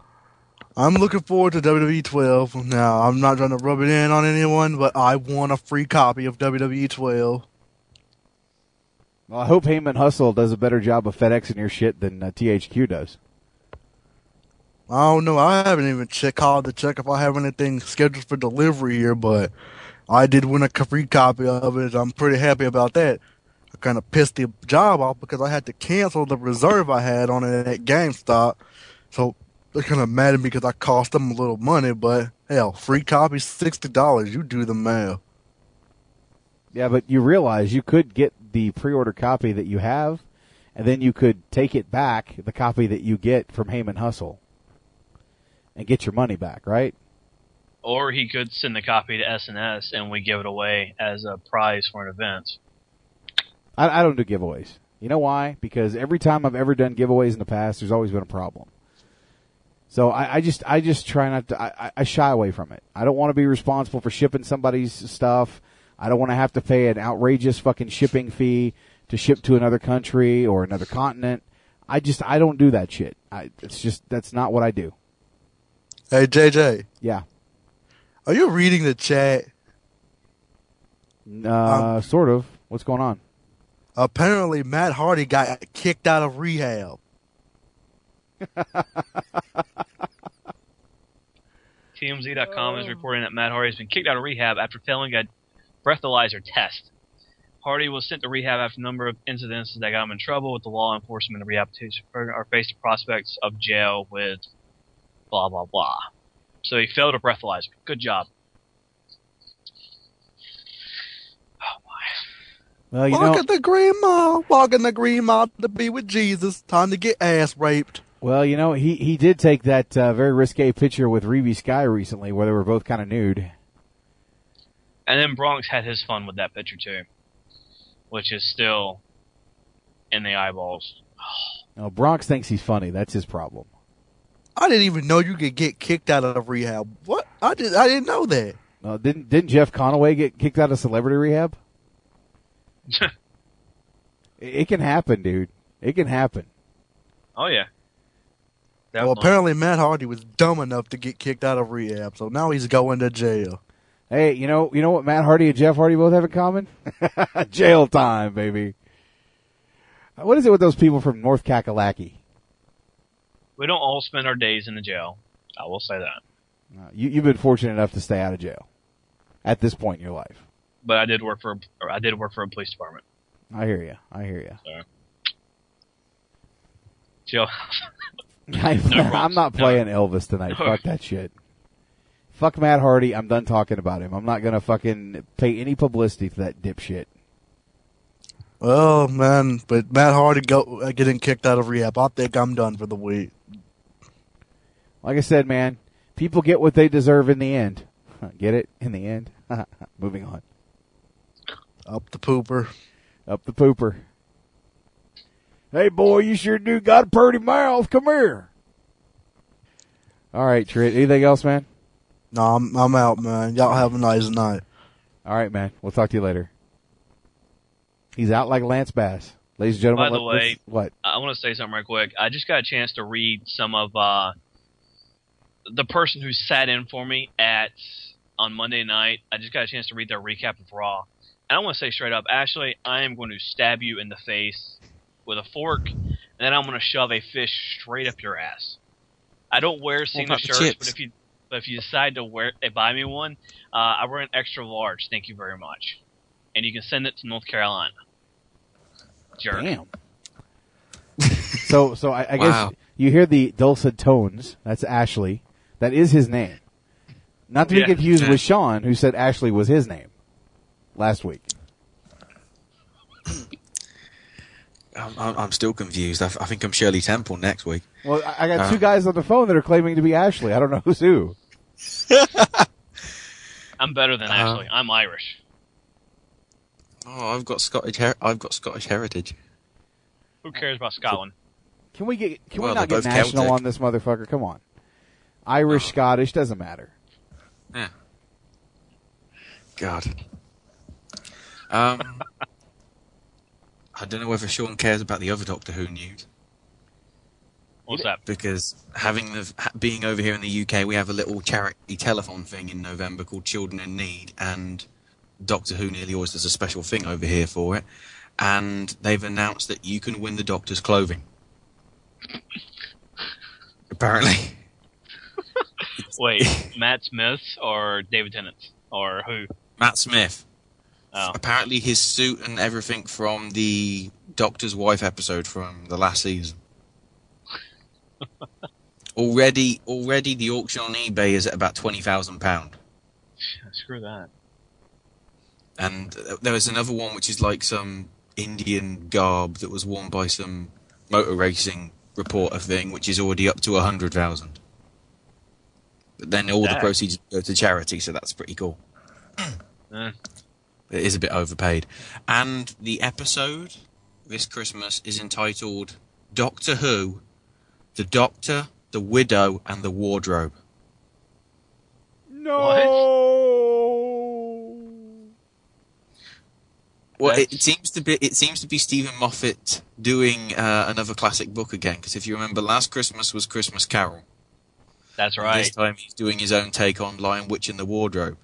I'm looking forward to WWE 12. Now, I'm not trying to rub it in on anyone, but I want a free copy of WWE 12. Well, I hope Heyman Hustle does a better job of FedExing your shit than uh, THQ does. I don't know. I haven't even checked called to check if I have anything scheduled for delivery here, but I did win a free copy of it. I'm pretty happy about that. I kind of pissed the job off because I had to cancel the reserve I had on it at GameStop. So they're kind of mad at me because I cost them a little money, but hell, free copy $60. You do the math. Yeah, but you realize you could get the pre-order copy that you have, and then you could take it back, the copy that you get from Heyman Hustle, and get your money back, right? Or he could send the copy to SNS and we give it away as a prize for an event. I, I don't do giveaways. You know why? Because every time I've ever done giveaways in the past, there's always been a problem. So I, I just, I just try not to, I, I- I shy away from it. I don't want to be responsible for shipping somebody's stuff. I don't want to have to pay an outrageous fucking shipping fee to ship to another country or another continent. I just, I don't do that shit. I, it's just, that's not what I do. Hey, JJ. Yeah. Are you reading the chat? Uh, sort of. What's going on? Apparently, Matt Hardy got kicked out of rehab. TMZ.com is reporting that Matt Hardy has been kicked out of rehab after failing a breathalyzer test. Hardy was sent to rehab after a number of incidents that got him in trouble with the law enforcement and rehabilitation program, or faced the prospects of jail with blah blah blah. So he failed a breathalyzer. Good job. Well, you walk know, in the green mile, walk the green mile to be with Jesus. Time to get ass raped. well, you know, he, he did take that, uh, very risque picture with Reby Sky recently where they were both kind of nude. And then Bronx had his fun with that picture too, which is still in the eyeballs. No, Bronx thinks he's funny. That's his problem. I didn't even know you could get kicked out of rehab. What? I did. I didn't know that. Uh, didn't didn't Jeff Conaway get kicked out of celebrity rehab? it, it can happen, dude. It can happen. Oh yeah. That well, apparently Matt Hardy was dumb enough to get kicked out of rehab, so now he's going to jail. Hey, you know, you know what Matt Hardy and Jeff Hardy both have in common? Jail time, baby. What is it with those people from North Kakalaki? We don't all spend our days in the jail. I will say that. Uh, you, you've been fortunate enough to stay out of jail at this point in your life. But I did work for or I did work for a police department. I hear you. I hear you. So jail. I, No I'm Bronx. not No. playing Elvis tonight. No. Fuck that shit. Fuck Matt Hardy. I'm done talking about him. I'm not gonna fucking pay any publicity to that dipshit. Well, man, but Matt Hardy go uh, getting kicked out of rehab. I think I'm done for the week. Like I said, man, people get what they deserve in the end. Get it? In the end. Moving on. Up the pooper. Up the pooper. Hey boy, you sure do got a pretty mouth. Come here. All right, Trit. Anything else, man? No, I'm I'm out, man. Y'all have a nice night. All right, man. We'll talk to you later. He's out like Lance Bass. Ladies and gentlemen, By the let- way, what? I want to say something right quick. I just got a chance to read some of uh, the person who sat in for me at on Monday night. I just got a chance to read their recap of Raw, and I want to say straight up, Ashley, I am going to stab you in the face with a fork, and then I'm going to shove a fish straight up your ass. I don't wear Cena about shirts, chips? but if you But if you decide to wear uh, buy me one, uh, I wear an extra large. Thank you very much. And you can send it to North Carolina. Jerk. Damn. so, so I, I Wow. guess you hear the dulcet tones. That's Ashley. That is his name. Not to be Yeah. confused with Sean, who said Ashley was his name last week. I'm, I'm I'm still confused. I, I think I'm Shirley Temple next week. Well, I, I got Uh, two guys on the phone that are claiming to be Ashley. I don't know who's who. I'm better than Uh, Ashley. I'm Irish. Oh, I've got Scottish. Her- I've got Scottish heritage. Who cares about Scotland? Can we get? Can Well, we not get national Celtic. on this motherfucker? Come on. Irish, Scottish doesn't matter. Yeah. God. Um, I don't know whether Sean cares about the other Doctor Who news What's that? because having the being over here in the UK, we have a little charity telethon thing in November called Children in Need, and Doctor Who nearly always does a special thing over here for it. And they've announced that you can win the Doctor's clothing. Apparently. Wait, Matt Smith or David Tennant or who? Matt Smith. Oh. Apparently, his suit and everything from the Doctor's Wife episode from the last season. already, already, the auction on eBay is at about twenty thousand pound, Screw that. and there was another one which is like some Indian garb that was worn by some motor racing reporter thing, which is already up to a hundred thousand. But then all the proceeds go to charity, so that's pretty cool. It is a bit overpaid. And the episode this Christmas is entitled Doctor Who, The Doctor, the Widow, and the Wardrobe. No. Well, it, it seems to be it seems to be Steven Moffat doing uh, another classic book again. Because if you remember, last Christmas was Christmas Carol. That's And right. This time he's doing his own take on Lion Witch in the Wardrobe.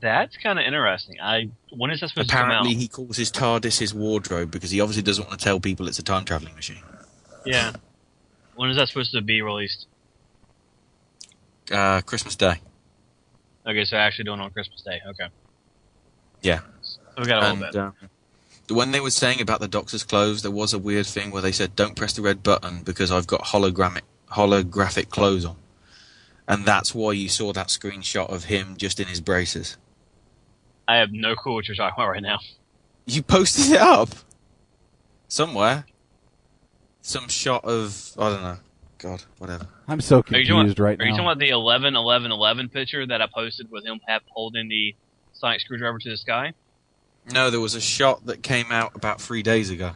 That's kind of interesting. I when is that supposed Apparently, to come out? he calls his TARDIS his wardrobe because he obviously doesn't want to tell people it's a time traveling machine. Yeah. When is that supposed to be released? Uh, Christmas Day. Okay, so actually doing it on Christmas Day. Okay. Yeah. So we got a little bit. uh, when they were saying about the Doctor's clothes, there was a weird thing where they said, "Don't press the red button because I've got hologramic holographic clothes on," and that's why you saw that screenshot of him just in his braces. I have no clue what you're talking about right now. You posted it up somewhere. Some shot of I don't know. God, whatever. I'm so Are you talking, confused right are you talking about the 11 11 11 picture that I posted with him hap- holding the sonic screwdriver to the sky? No, there was a shot that came out about three days ago.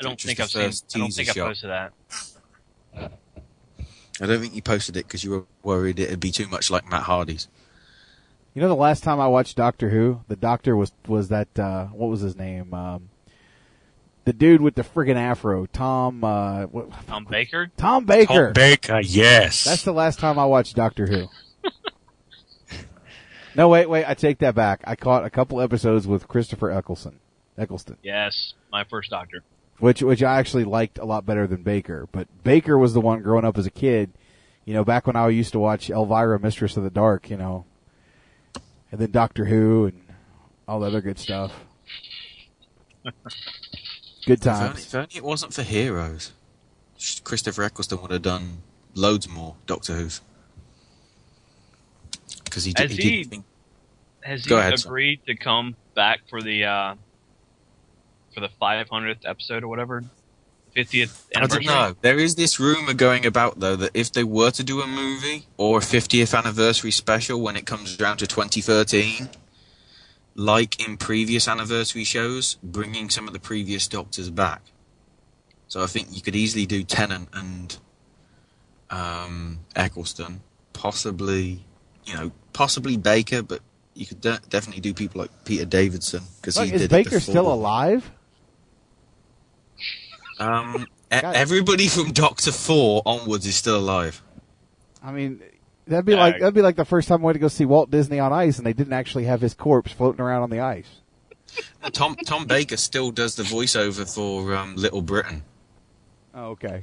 I don't think I've seen. first I don't teaser think I posted that. I don't think you posted it because you were worried it'd be too much like Matt Hardy's. You know, the last time I watched Doctor Who, the Doctor was was that uh, what was his name? Um, the dude with the friggin' afro, Tom. Uh, what, Tom Baker. Tom Baker. Tom Baker, yes. That's the last time I watched Doctor Who. no, wait, wait. I take that back. I caught a couple episodes with Christopher Eccleston, Eccleston, Yes, my first doctor. Which which I actually liked a lot better than Baker. But Baker was the one growing up as a kid. You know, back when I used to watch Elvira, Mistress of the Dark. You know, and then Doctor Who and all the other good stuff. Good If only, times. if only it wasn't for heroes, Christopher Eccleston would have done loads more Doctor Who's. Because he, did, Has he, he- didn't think. Has he Go ahead, son. agreed to come back for the uh, for the 500th episode or whatever, 50th I don't anniversary? know. There is this rumor going about though that if they were to do a movie or a 50th anniversary special when it comes around to 2013, like in previous anniversary shows, bringing some of the previous Doctors back. So I think you could easily do Tennant and um, Eccleston, possibly, you know, possibly Baker, but you could de- definitely do people like Peter Davidson because he is did it Baker before. still alive? Um, e- everybody from Doctor Four onwards is still alive. I mean, that'd be like that'd be like the first time I went to go see Walt Disney on ice, and they didn't actually have his corpse floating around on the ice. Tom Tom Baker still does the voiceover for um, Little Britain. Oh, okay.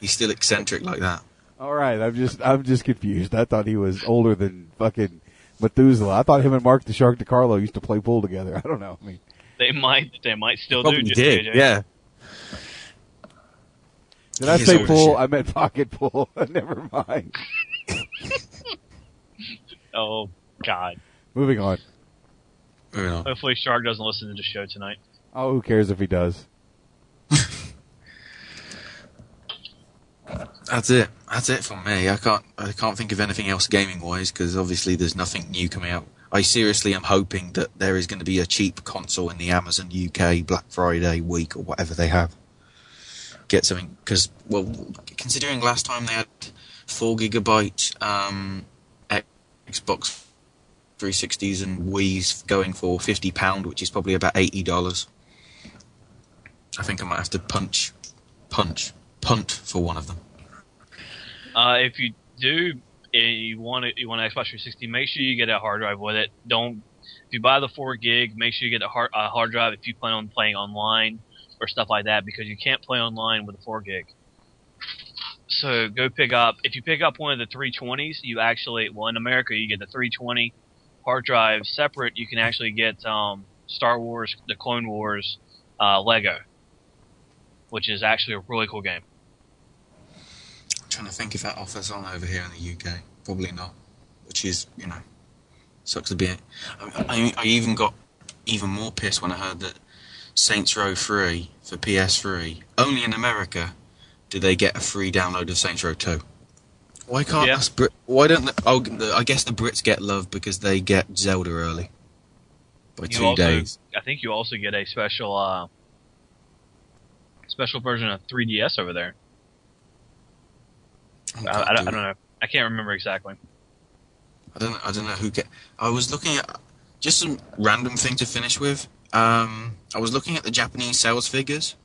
He's still eccentric like that. All right, I'm just I'm just confused. I thought he was older than fucking Methuselah. I thought him and Mark the Shark DiCarlo used to play pool together. I don't know. I mean, They might, they might still Probably do. Just did, JJ. yeah. Did I He is say pool? I meant pocket pool. Never mind. Oh God. Moving on. Moving on. Hopefully, Shark doesn't listen to the show tonight. Oh, who cares if he does? That's it. That's it for me. I can't. I can't think of anything else gaming wise because obviously there's nothing new coming out. I seriously am hoping that there is going to be a cheap console in the Amazon UK Black Friday week or whatever they have. Get something because well, considering last time they had four gigabyte um, Xbox 360s and Wii's going for fifty pound, which is probably about eighty dollars. I think I might have to punch, punch, punt for one of them. Uh, if you do, eh, you want it, you want an Xbox 360, make sure you get a hard drive with it. Don't if you buy the four gig, make sure you get a hard, a hard drive if you plan on playing online or stuff like that because you can't play online with a four gig. So go pick up if you pick up one of the 320s, you actually well in America you get the 320 hard drive separate. You can actually get um, Star Wars, the Clone Wars uh, Lego, which is actually a really cool game. I'm trying to think if that offers on over here in the UK. Probably not. Which is, you know, sucks to be it. I, I, I even got even more pissed when I heard that Saints Row 3 for PS3, only in America, do they get a free download of Saints Row 2. Why can't Yeah. us Brit? Why don't? The, oh, the, I guess the Brits get love because they get Zelda early by You two also, days. I think you also get a special uh, special version of 3DS over there. I, I, don't- I don't know. I can't remember exactly. I don't. I don't know who get. I was looking at just some random thing to finish with. Um, I was looking at the Japanese sales figures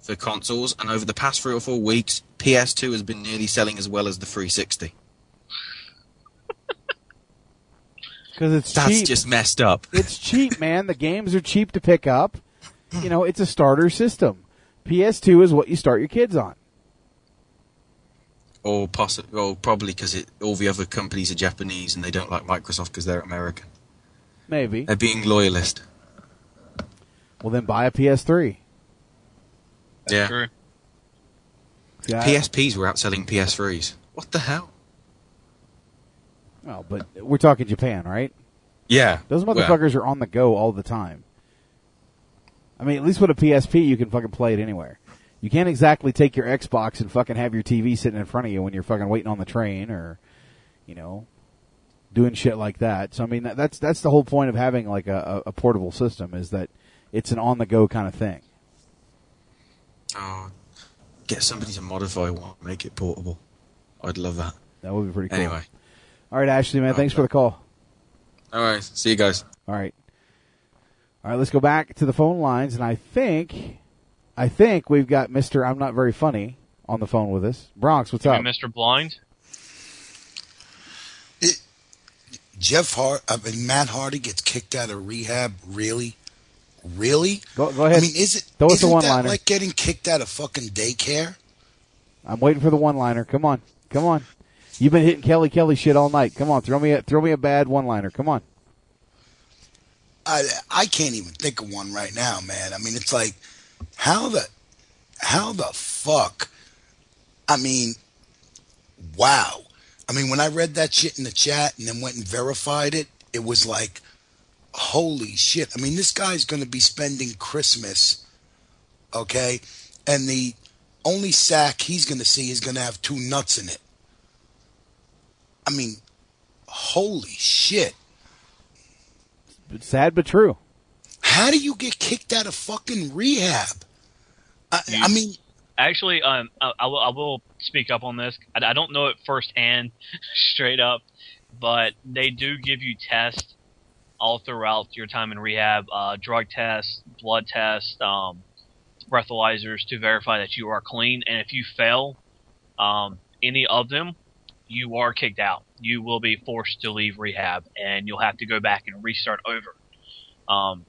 for consoles, and over the past three or four weeks, PS2 has been nearly selling as well as the 360. Because it's That's cheap. just messed up. It's cheap, man. The games are cheap to pick up. You know, it's a starter system. PS2 is what you start your kids on. Or possibly, or probably because all the other companies are Japanese and they don't like Microsoft because they're American. Maybe. They're being loyalist. Well, then buy a PS3. yeah. True. Yeah. PSPs were outselling PS3s. What the hell? Well, but we're talking Japan, right? Yeah. Those well, motherfuckers are on the go all the time. I mean, at least with a PSP, you can fucking play it anywhere. You can't exactly take your Xbox and fucking have your TV sitting in front of you when you're fucking waiting on the train or, you know, doing shit like that. So I mean, that's that's the whole point of having like a, a, a portable system is that it's an on the go kind of thing. Oh, get somebody to modify one, make it portable. I'd love that. That would be pretty cool. Anyway, All right, Ashley, man, thanks for the call. all right. See you guys. All right. All right, let's go back to the phone lines, and I think, I think we've got Mister. I'm not very funny on the phone with us. Bronx, what's You up? Mr. Blind? Jeff Hart, I mean, Matt Hardy gets kicked out of rehab. Really, really? Go, go ahead. I mean, is it? Throw us a isn't one-liner. that like getting kicked out of fucking daycare? I'm waiting for the one-liner. Come on, come on. You've been hitting Kelly Kelly shit all night. Come on, throw me a throw me a bad one-liner. Come on. I I can't even think of one right now, man. I mean, it's like how the how the fuck? I mean, wow. I mean, when I read that shit in the chat and then went and verified it, it was like, holy shit. I mean, this guy's going to be spending Christmas, okay? And the only sack he's going to see is going to have two nuts in it. I mean, holy shit. Sad but true. How do you get kicked out of fucking rehab? I, I mean, Actually, um, I, I, will, I will speak up on this. I, I don't know it firsthand, straight up, but they do give you tests all throughout your time in rehab, uh, drug tests, blood tests, um, breathalyzers to verify that you are clean. And if you fail um, any of them, you are kicked out. You will be forced to leave rehab, and you'll have to go back and restart over. Um,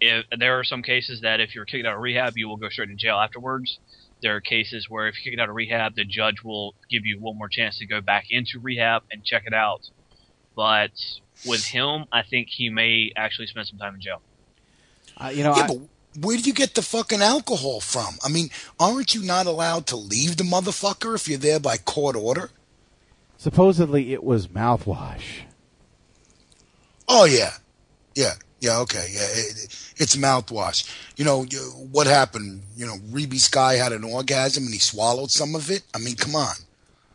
if there are some cases that if you're kicked out of rehab, you will go straight to jail afterwards. there are cases where if you get out of rehab, the judge will give you one more chance to go back into rehab and check it out. But with him, I think he may actually spend some time in jail. Uh, you know, yeah, I- but where do you get the fucking alcohol from? I mean, aren't you not allowed to leave the motherfucker if you're there by court order? supposedly it was mouthwash. Oh yeah, yeah, yeah. Okay, yeah. It, it's mouthwash. You know you, what happened? You know, Reby Sky had an orgasm and he swallowed some of it. I mean, come on.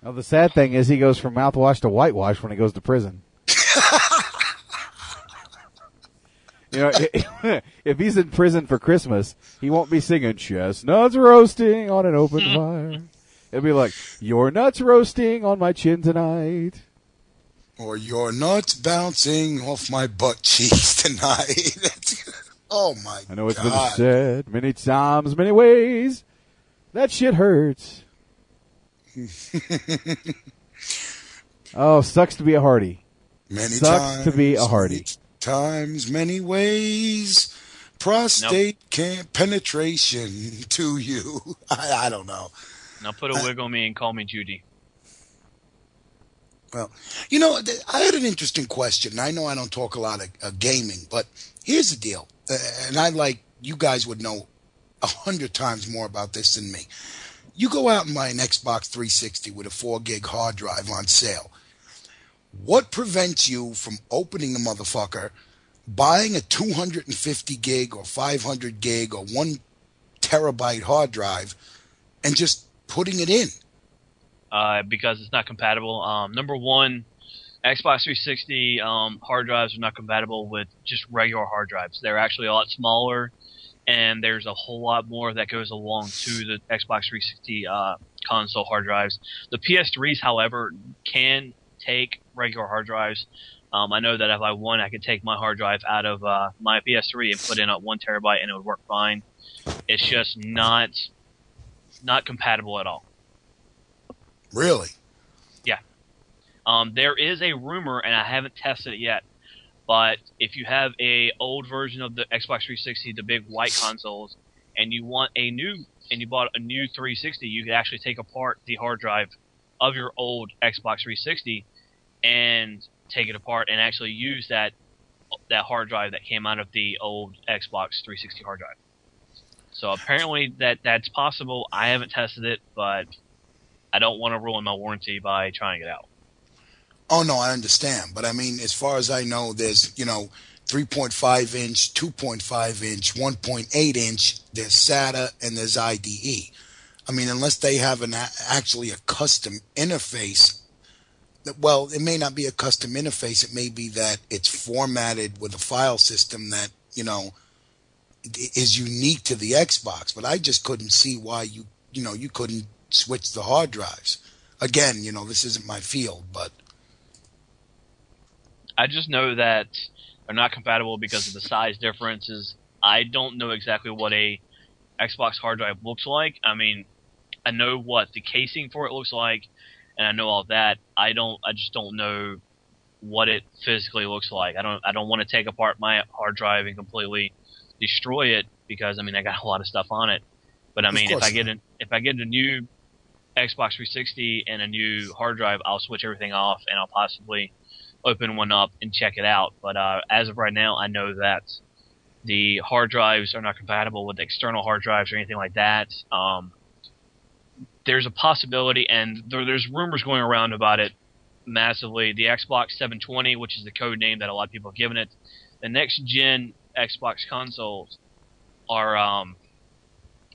Well, the sad thing is he goes from mouthwash to whitewash when he goes to prison. you know, if he's in prison for Christmas, he won't be singing chestnuts roasting on an open fire. It'll be like, your nuts roasting on my chin tonight. Or your nuts bouncing off my butt cheeks tonight. oh my I know it's god. been said many times, many ways. That shit hurts. Oh, sucks to be a Hardy. Many sucks to be a times, Hardy. Times, many ways. Prostate can't penetration to you. I, I don't know. Now put a wig on me and call me Judy. Well, you know, I had an interesting question. I know I don't talk a lot of uh, gaming, but here's the deal, uh, and I like you guys would know a hundred times more about this than me. You go out and buy an Xbox 360 with a four gig hard drive on sale. What prevents you from opening the motherfucker, buying a 250 gig or 500 gig or one terabyte hard drive, and just putting it in? uh, because it's not compatible. Um, number one, Xbox 360 um, hard drives are not compatible with just regular hard drives. They're actually a lot smaller, and there's a whole lot more that goes along to the Xbox 360 uh, console hard drives. The PS3s, however, can take regular hard drives. Um, I know that if I want, I could take my hard drive out of uh, my PS3 and put in a one terabyte, and it would work fine. It's just not not compatible at all. Really? Yeah. Um, there is a rumor, and I haven't tested it yet, but if you have a old version of the Xbox 360, the big white consoles, and you want a new, and you bought a new 360, you could actually take apart the hard drive of your old Xbox 360 and take it apart and actually use that that hard drive that came out of the old Xbox 360 hard drive. So apparently that that's possible. I haven't tested it, but I don't want to ruin my warranty by trying it out. Oh no, I understand, but I mean, as far as I know, there's you know, 3.5 inch, 2.5 inch, 1.8 inch. There's SATA and there's IDE. I mean, unless they have an actually a custom interface. Well, it may not be a custom interface. It may be that it's formatted with a file system that you know is unique to the Xbox. But I just couldn't see why you you know you couldn't switch the hard drives. Again, you know, this isn't my field, but I just know that they're not compatible because of the size differences. I don't know exactly what a Xbox hard drive looks like. I mean, I know what the casing for it looks like, and I know all that. I don't. I just don't know what it physically looks like. I don't. I don't want to take apart my hard drive and completely destroy it because I mean I got a lot of stuff on it. But I mean, if I get an if I get a new Xbox 360 and a new hard drive, I'll switch everything off and I'll possibly open one up and check it out. But uh, as of right now, I know that the hard drives are not compatible with external hard drives or anything like that. Um, there's a possibility, and there, there's rumors going around about it massively. The Xbox 720, which is the code name that a lot of people have given it, the next gen Xbox consoles are um,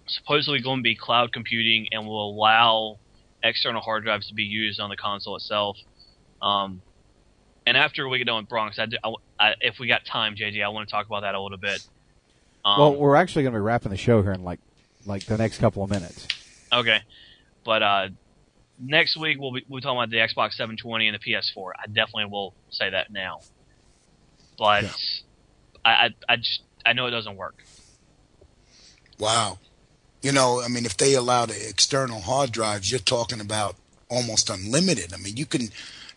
supposedly going to be cloud computing and will allow external hard drives to be used on the console itself. Um, and after we get done with Bronx, I, I- I- if we got time, JJ, I want to talk about that a little bit. Um, well, we're actually going to be wrapping the show here in like like the next couple of minutes. Okay, but uh, next week we'll be we'll be talking about the Xbox 720 and the PS4. I definitely will say that now, but I, I I just I know it doesn't work. Wow. You know, I mean, if they allow the external hard drives, you're talking about almost unlimited. I mean, you can,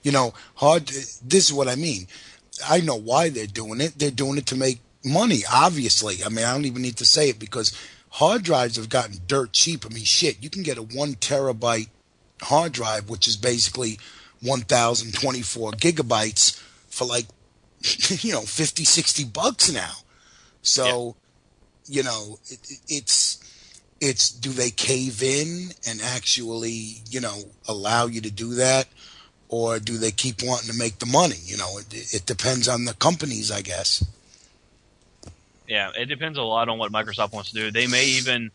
you know, hard. This is what I mean. I know why they're doing it. They're doing it to make money. Obviously, I mean, I don't even need to say it because hard drives have gotten dirt cheap. I mean, shit, you can get a one terabyte hard drive, which is basically 1,024 gigabytes for like, you know, 50, 60 bucks now. So, you know, it, it- it's, it's, do they cave in and actually, you know, allow you to do that? Or do they keep wanting to make the money? You know, it, it depends on the companies, I guess. Yeah, it depends a lot on what Microsoft wants to do. They may even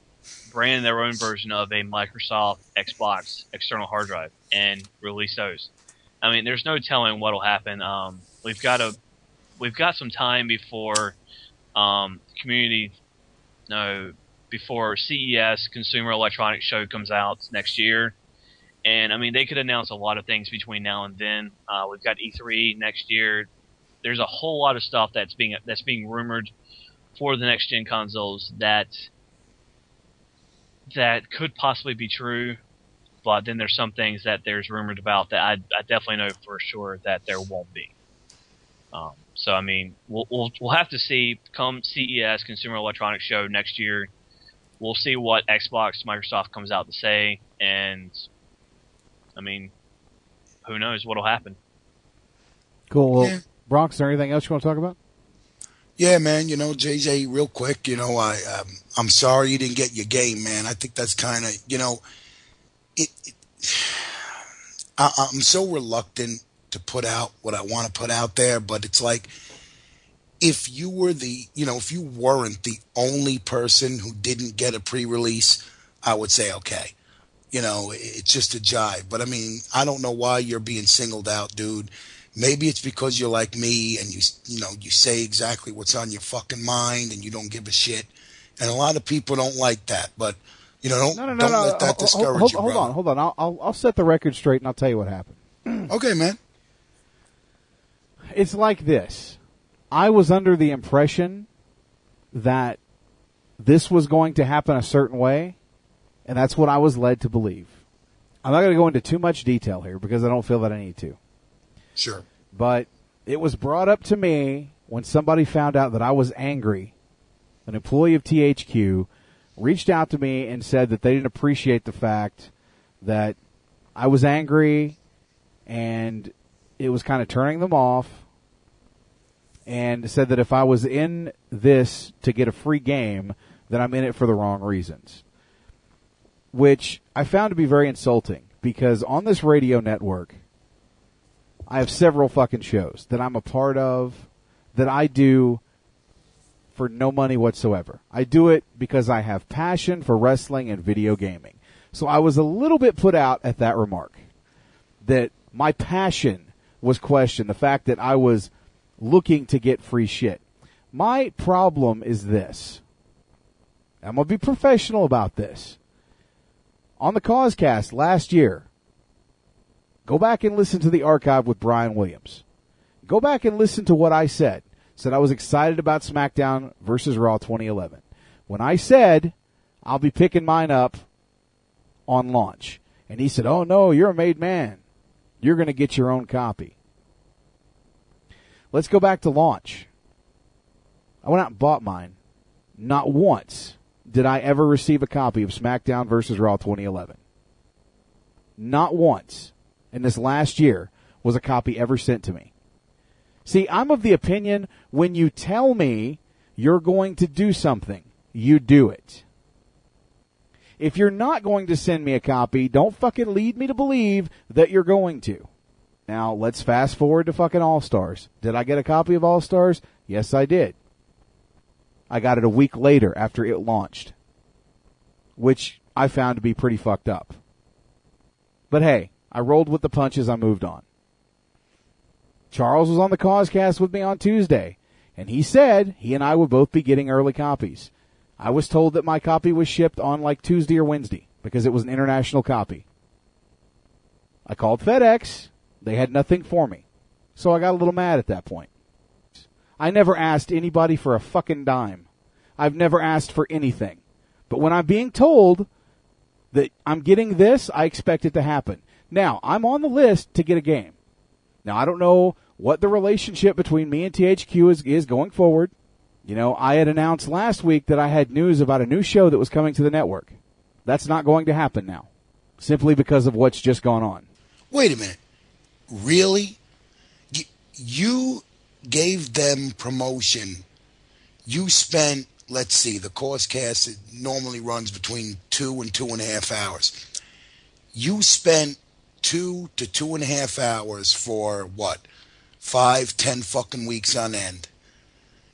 brand their own version of a Microsoft Xbox external hard drive and release those. I mean, there's no telling what'll happen. Um, we've got a, we've got some time before um, community, no, before CES Consumer Electronics Show comes out next year. And I mean, they could announce a lot of things between now and then. Uh, we've got E3 next year. There's a whole lot of stuff that's being that's being rumored for the next gen consoles that that could possibly be true, but then there's some things that there's rumored about that I, I definitely know for sure that there won't be. Um, so I mean, we'll, we'll we'll have to see come CES Consumer Electronics Show next year. We'll see what Xbox Microsoft comes out to say, and I mean, who knows what'll happen. Cool. Well, Yeah. Bronx, is there anything else you want to talk about? Yeah, man. You know, JJ, real quick. You know, I um, I'm sorry you didn't get your game, man. I think that's kind of you know, it. it I, I'm so reluctant to put out what I want to put out there, but it's like if you were the you know if you weren't the only person who didn't get a pre-release, I would say okay. You know, it- it's just a jive. But I mean, I don't know why you're being singled out, dude. Maybe it's because you're like me and you you know you say exactly what's on your fucking mind and you don't give a shit. And a lot of people don't like that, but you know don't No, no, no, don't no. let that Hold- discourage hold, you, hold on, hold on. I'll, I'll I'll set the record straight and I'll tell you what happened. Okay, man. It's like this. I was under the impression that this was going to happen a certain way, and that's what I was led to believe. I'm not going to go into too much detail here because I don't feel that I need to. Sure. But it was brought up to me when somebody found out that I was angry. An employee of THQ reached out to me and said that they didn't appreciate the fact that I was angry and it was kind of turning them off and said that if I was in this to get a free game, then I'm in it for the wrong reasons. Which I found to be very insulting because on this radio network, I have several fucking shows that I'm a part of that I do for no money whatsoever. I do it because I have passion for wrestling and video gaming. So I was a little bit put out at that remark that my passion was questioned. The fact that I was looking to get free shit. My problem is this. I'm going to be professional about this. On the Causecast last year, go back and listen to the archive with Brian Williams. Go back and listen to what I said. Said I was excited about SmackDown versus Raw 2011. When I said I'll be picking mine up on launch. And he said, Oh no, you're a made man. You're going to get your own copy. Let's go back to launch. I went out and bought mine. Not once did I ever receive a copy of SmackDown versus Raw 2011. Not once in this last year was a copy ever sent to me. See, I'm of the opinion when you tell me you're going to do something, you do it. If you're not going to send me a copy, don't fucking lead me to believe that you're going to. Now, let's fast forward to fucking All Stars. Did I get a copy of All Stars? Yes, I did. I got it a week later after it launched, which I found to be pretty fucked up. But hey, I rolled with the punches, I moved on. Charles was on the Causecast with me on Tuesday, and he said he and I would both be getting early copies. I was told that my copy was shipped on like Tuesday or Wednesday because it was an international copy. I called FedEx. They had nothing for me. So I got a little mad at that point. I never asked anybody for a fucking dime. I've never asked for anything. But when I'm being told that I'm getting this, I expect it to happen. Now, I'm on the list to get a game. Now, I don't know what the relationship between me and THQ is, is going forward. You know, I had announced last week that I had news about a new show that was coming to the network. That's not going to happen now, simply because of what's just gone on. Wait a minute. Really? You, gave them promotion. You spent, let's see, the Causecast normally runs between two and two and a half hours. You spent two to two and a half hours for what? Five, ten fucking weeks on end.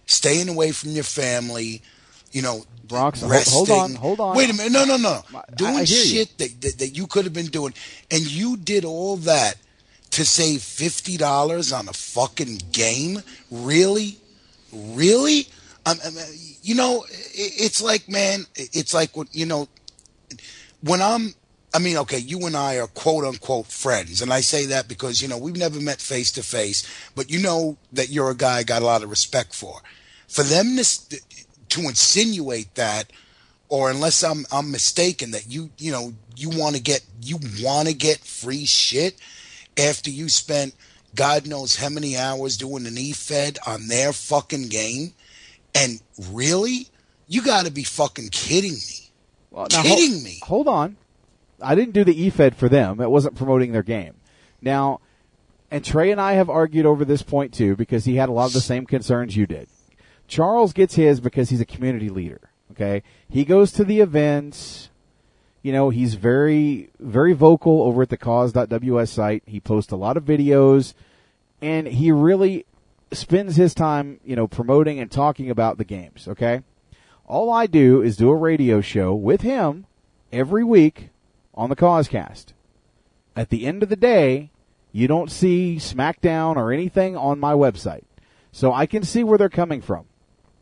Staying away from your family, you know, Bronx, resting. hold on, hold on. Wait a minute. No, no, no. I- Doing I you. shit that, that, that you could have been doing. And you did all that to save $50 on a fucking game? Really? Really? Um, you know, i- it's like, man, it's like, what you know, when I'm, I mean, okay, you and I are quote unquote friends. And I say that because, you know, we've never met face to face, but you know that you're a guy I got a lot of respect for. For them to, to insinuate that, or unless I'm, I'm mistaken that you, you know, you want to get, you want to get free shit after you spent God knows how many hours doing an E-Fed on their fucking game. And really? You got to be fucking kidding me. Well, now, kidding hold, me. Hold on. I didn't do the E-Fed for them. It wasn't promoting their game. Now, and Trey and I have argued over this point too because he had a lot of the same concerns you did. Charles gets his because he's a community leader. Okay. He goes to the events. You know, he's very, very vocal over at the cause.ws site. He posts a lot of videos and he really spends his time, you know, promoting and talking about the games. Okay. All I do is do a radio show with him every week on the Causecast. At the end of the day, you don't see SmackDown or anything on my website. So I can see where they're coming from.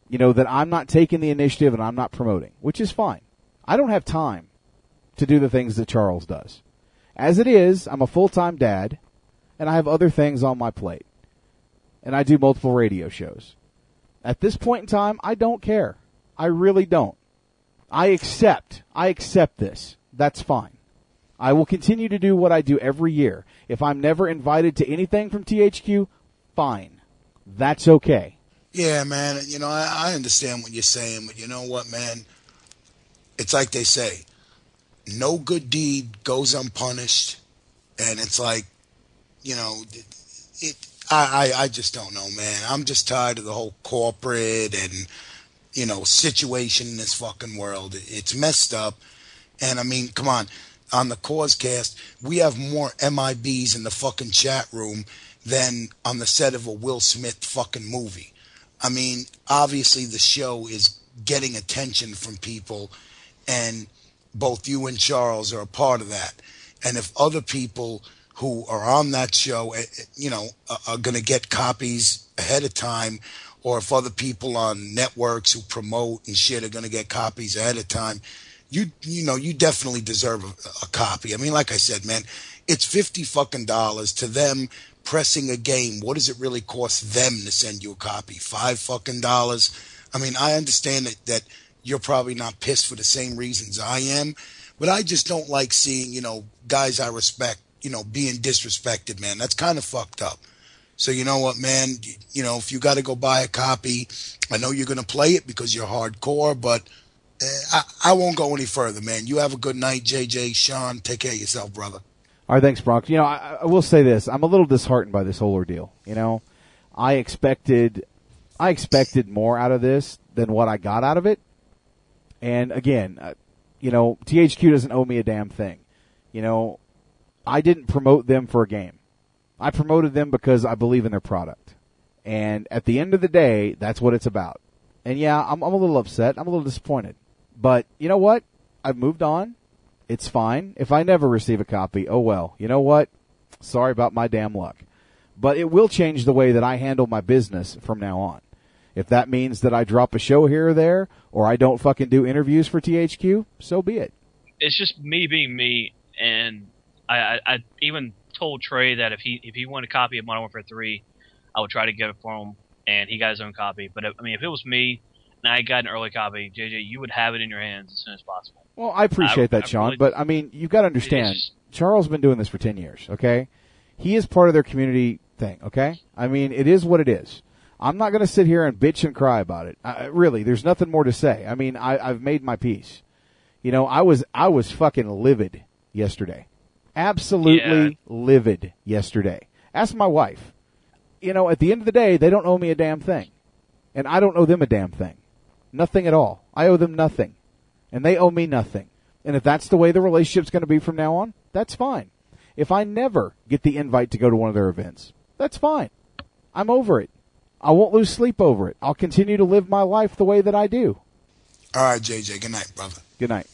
You know, that I'm not taking the initiative and I'm not promoting, which is fine. I don't have time to do the things that Charles does. As it is, I'm a full-time dad and I have other things on my plate. And I do multiple radio shows. At this point in time, I don't care. I really don't. I accept. I accept this. That's fine. I will continue to do what I do every year. If I'm never invited to anything from THQ, fine. That's okay. Yeah, man. You know, I, I understand what you're saying, but you know what, man? It's like they say, no good deed goes unpunished, and it's like, you know, it. I, I I just don't know, man. I'm just tired of the whole corporate and you know situation in this fucking world. It's messed up, and I mean, come on. On the Causecast, we have more MIBs in the fucking chat room than on the set of a Will Smith fucking movie. I mean, obviously the show is getting attention from people, and both you and Charles are a part of that. And if other people who are on that show, eh, eh, you know, are, are going to get copies ahead of time, or if other people on networks who promote and shit are going to get copies ahead of time, you you know you definitely deserve a, a copy. I mean, like I said, man, it's fifty fucking dollars to them pressing a game. What does it really cost them to send you a copy? Five fucking dollars. I mean, I understand that that you're probably not pissed for the same reasons I am, but I just don't like seeing you know guys I respect you know being disrespected. Man, that's kind of fucked up. So you know what, man? You, know if you got to go buy a copy, I know you're gonna play it because you're hardcore, but. Eh, I, I won't go any further, man. You have a good night, JJ. Sean, take care of yourself, brother. All right, thanks, Bronx. You know, I, I will say this: I'm a little disheartened by this whole ordeal. You know, I expected, I expected more out of this than what I got out of it. And again, uh, you know, THQ doesn't owe me a damn thing. You know, I didn't promote them for a game. I promoted them because I believe in their product. And at the end of the day, that's what it's about. And yeah, I'm, I'm a little upset. I'm a little disappointed. But you know what? I've moved on. It's fine. If I never receive a copy, oh well. You know what? Sorry about my damn luck. But it will change the way that I handle my business from now on. If that means that I drop a show here or there, or I don't fucking do interviews for THQ, so be it. it's just me being me, and I, I, I even told Trey that if he if he wanted a copy of Modern Warfare Three, I would try to get it for him, and he got his own copy. But if, I mean, if it was me and I got an early copy, JJ, you would have it in your hands as soon as possible. Well, I appreciate I- that, I Sean, really- but I mean, you've got to understand, Charles has been doing this for 10 years, okay? He is part of their community thing, okay? I mean, it is what it is. I'm not going to sit here and bitch and cry about it. I, really, there's nothing more to say. I mean, I, I've made my peace. You know, I was I was fucking livid yesterday, absolutely livid yesterday. Ask my wife. You know, at the end of the day, they don't owe me a damn thing, and I don't owe them a damn thing, nothing at all. I owe them nothing, and they owe me nothing. And if that's the way the relationship's going to be from now on, that's fine. If I never get the invite to go to one of their events, that's fine. I'm over it. I won't lose sleep over it. I'll continue to live my life the way that I do. All right, JJ. Good night, brother. Good night.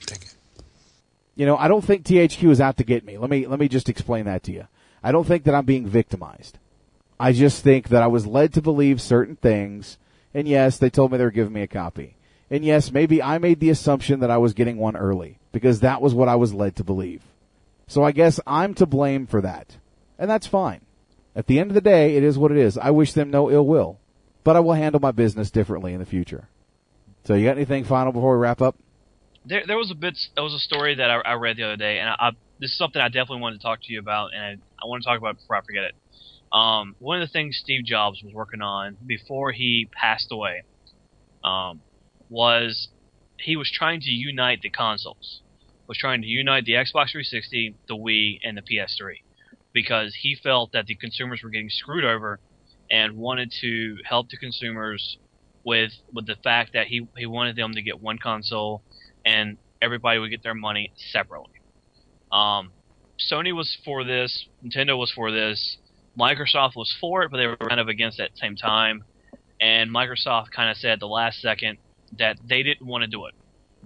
Take it. You know, I don't think THQ is out to get me. Let me let me just explain that to you. I don't think that I'm being victimized. I just think that I was led to believe certain things, and yes, they told me they were giving me a copy. And yes, maybe I made the assumption that I was getting one early because that was what I was led to believe. So I guess I'm to blame for that. And that's fine. At the end of the day, it is what it is. I wish them no ill will, but I will handle my business differently in the future. So you got anything final before we wrap up? There, there was a bit. There was a story that I, I read the other day, and I, I, this is something I definitely wanted to talk to you about, and I, I want to talk about it before I forget it. Um, one of the things Steve Jobs was working on before he passed away um, was he was trying to unite the consoles. Was trying to unite the Xbox 360, the Wii, and the PS3 because he felt that the consumers were getting screwed over and wanted to help the consumers with with the fact that he he wanted them to get one console and everybody would get their money separately. Um, Sony was for this, Nintendo was for this, Microsoft was for it, but they were kind of against at the same time. And Microsoft kind of said the last second that they didn't want to do it.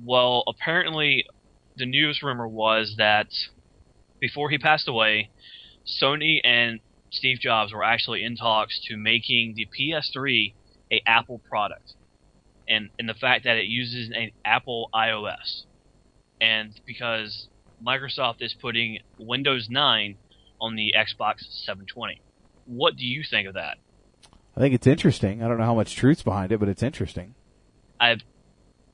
Well, apparently, the news rumor was that before he passed away, Sony and Steve Jobs were actually in talks to making the PS3 a Apple product, and and the fact that it uses an Apple iOS, and because Microsoft is putting Windows 9 on the Xbox 720. What do you think of that? I think it's interesting. I don't know how much truth's behind it, but it's interesting. I've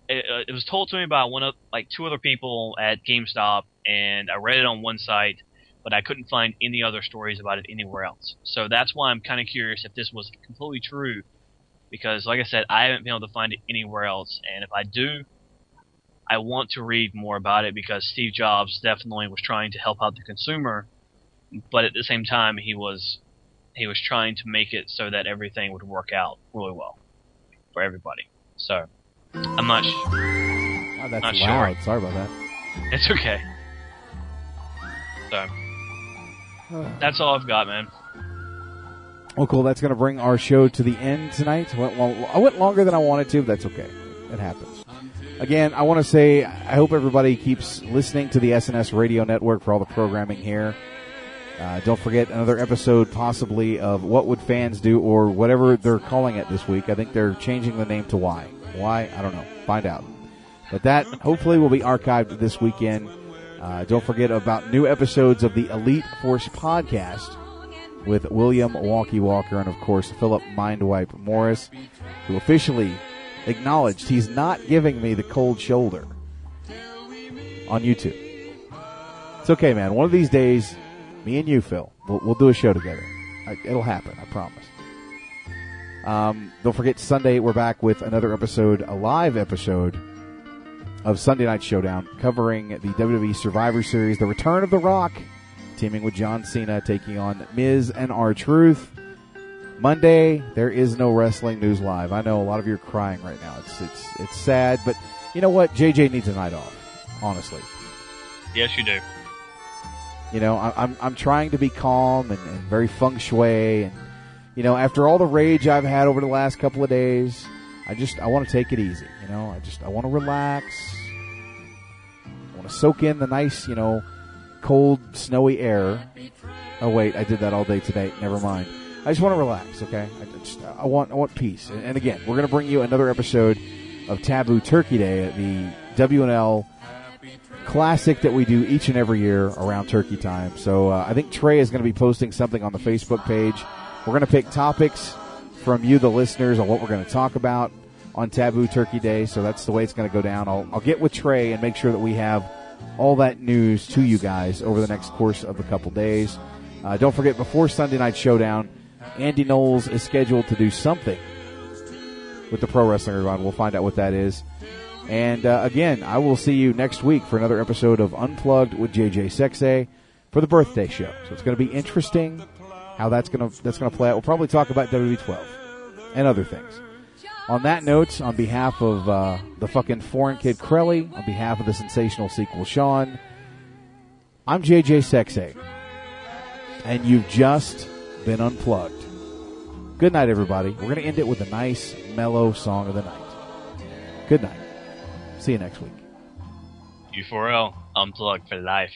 it, uh, it was told to me by one of like two other people at GameStop, and I read it on one site, but I couldn't find any other stories about it anywhere else. So that's why I'm kind of curious if this was completely true, because like I said, I haven't been able to find it anywhere else, and if I do, I want to read more about it because Steve Jobs definitely was trying to help out the consumer, but at the same time he was he was trying to make it so that everything would work out really well for everybody. So I'm not. Sh- Oh, that's not loud. Sure. Sorry about that. It's okay. So that's all I've got, man. Well, cool. That's going to bring our show to the end tonight. Went long, I went longer than I wanted to, but that's okay. It happens. Again, I want to say I hope everybody keeps listening to the SNS Radio Network for all the programming here. Uh, don't forget another episode, possibly of What Would Fans Do or whatever they're calling it this week. I think they're changing the name to Why. Why? I don't know. Find out. But that hopefully will be archived this weekend. Uh, don't forget about new episodes of the Elite Force podcast with William Walkie Walker and, of course, Philip Mindwipe Morris, who officially acknowledged he's not giving me the cold shoulder on YouTube. It's okay, man. One of these days, me and you, Phil, we'll, we'll do a show together. I, it'll happen, I promise. Um, don't forget, Sunday, we're back with another episode, a live episode of Sunday Night Showdown, covering the WWE Survivor Series, The Return of The Rock, teaming with John Cena, taking on Miz and R-Truth. Monday, there is no wrestling news live. I know a lot of you are crying right now. It's it's it's sad, but you know what? JJ needs a night off. Honestly, Yes, you do. You know I, I'm I'm trying to be calm and, and very feng shui, and you know after all the rage I've had over the last couple of days, I just I want to take it easy. You know, I just I want to relax. I want to soak in the nice, you know, cold, snowy air. Oh wait, I did that all day today. Never mind. I just want to relax. Okay, I just I want I want peace. And, and again, we're gonna bring you another episode of Taboo Turkey Day at the WNL classic that we do each and every year around turkey time. So uh, I think Trey is going to be posting something on the Facebook page. We're going to pick topics from you, the listeners, on what we're going to talk about on Taboo Turkey Day. So that's the way it's going to go down. I'll, I'll get with Trey and make sure that we have all that news to you guys over the next course of a couple days. Uh, don't forget, before Sunday Night Showdown, Andy Knowles is scheduled to do something with the Pro Wrestling Rewind. We'll find out what that is. And uh, again, I will see you next week for another episode of Unplugged with JJ Sexay for the birthday show. So it's going to be interesting how that's going to that's going to play out. We'll probably talk about WWE 12 and other things. On that note, on behalf of uh, the fucking foreign kid Crelly, on behalf of the sensational sequel Sean, I'm JJ Sexay, and you've just been unplugged. Good night, everybody. We're going to end it with a nice, mellow song of the night. Good night. See you next week. U4L, unplugged for life.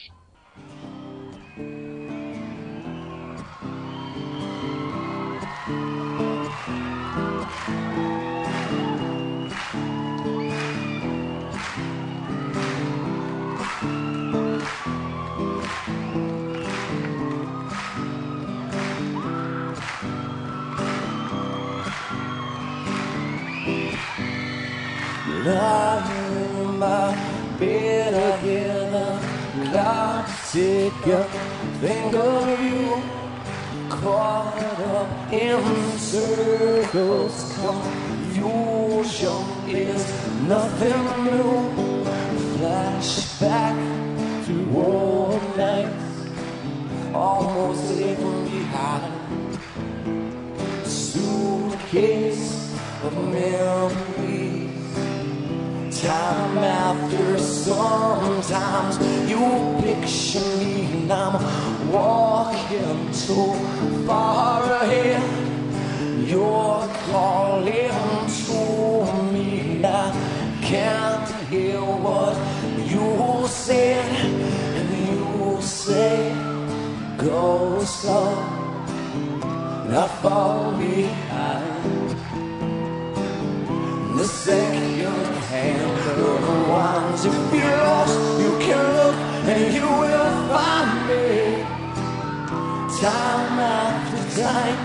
My bed again, clock's ticking. Think of you, caught up in circles. Confusion is nothing new. Flashback to old nights, almost leaving behind. Suitcase of memories time after sometimes you picture me and I'm walking too far ahead. You're calling to me. I can't hear what you said. And you say go slow not fall behind. The second hand unwinds. If you're lost, you can look and you will find me. Time after time.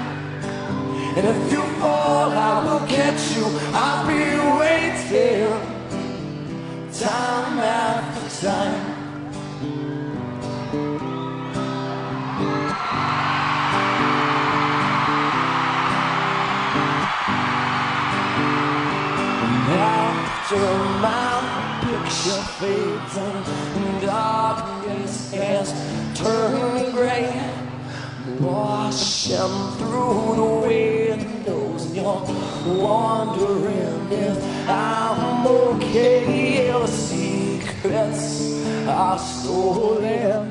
And if you fall, I will catch you. I'll be waiting. Time after time. After picture fades and darkness has turned gray, washing through the windows, and you're wondering if I'm okay. The secrets are stolen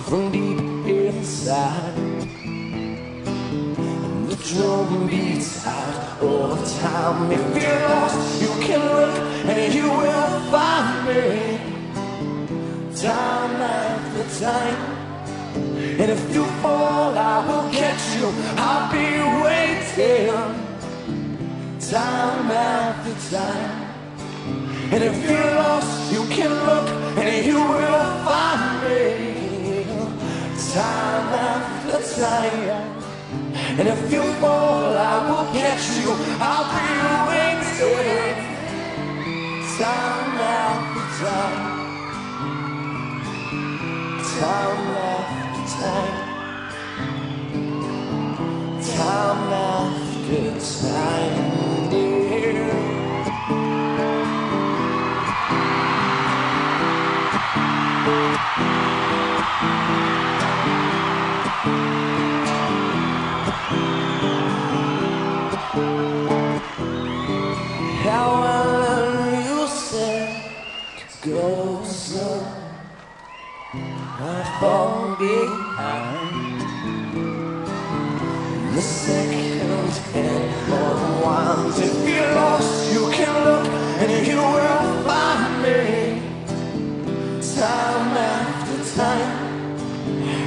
from deep inside. The drum beats out all the time. If you're lost, you can look and you will find me. Time after time. And if you fall, I will catch you. I'll be waiting. Time after time. And if you're lost, you can look and you will find me. Time after time. And if you fall, I will catch you. I'll be waiting. Time after time. Time after time. Time after time, dear. However fall behind. The second hand unwinds. If you're lost, you can look and you will find me. Time after time.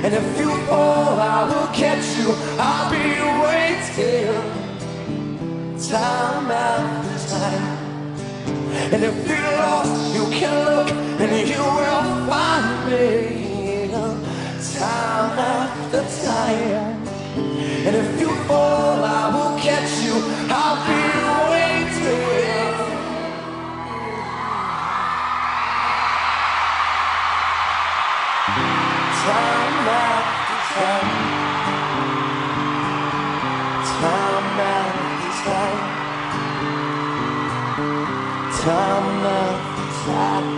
And if you fall, I will catch you. I'll be waiting. Time after time. And if you're lost, you can look and you will find me time after time. And if you fall, I will catch you. I'll be waiting. Time after time. Time after time. Time after time.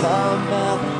Time after time.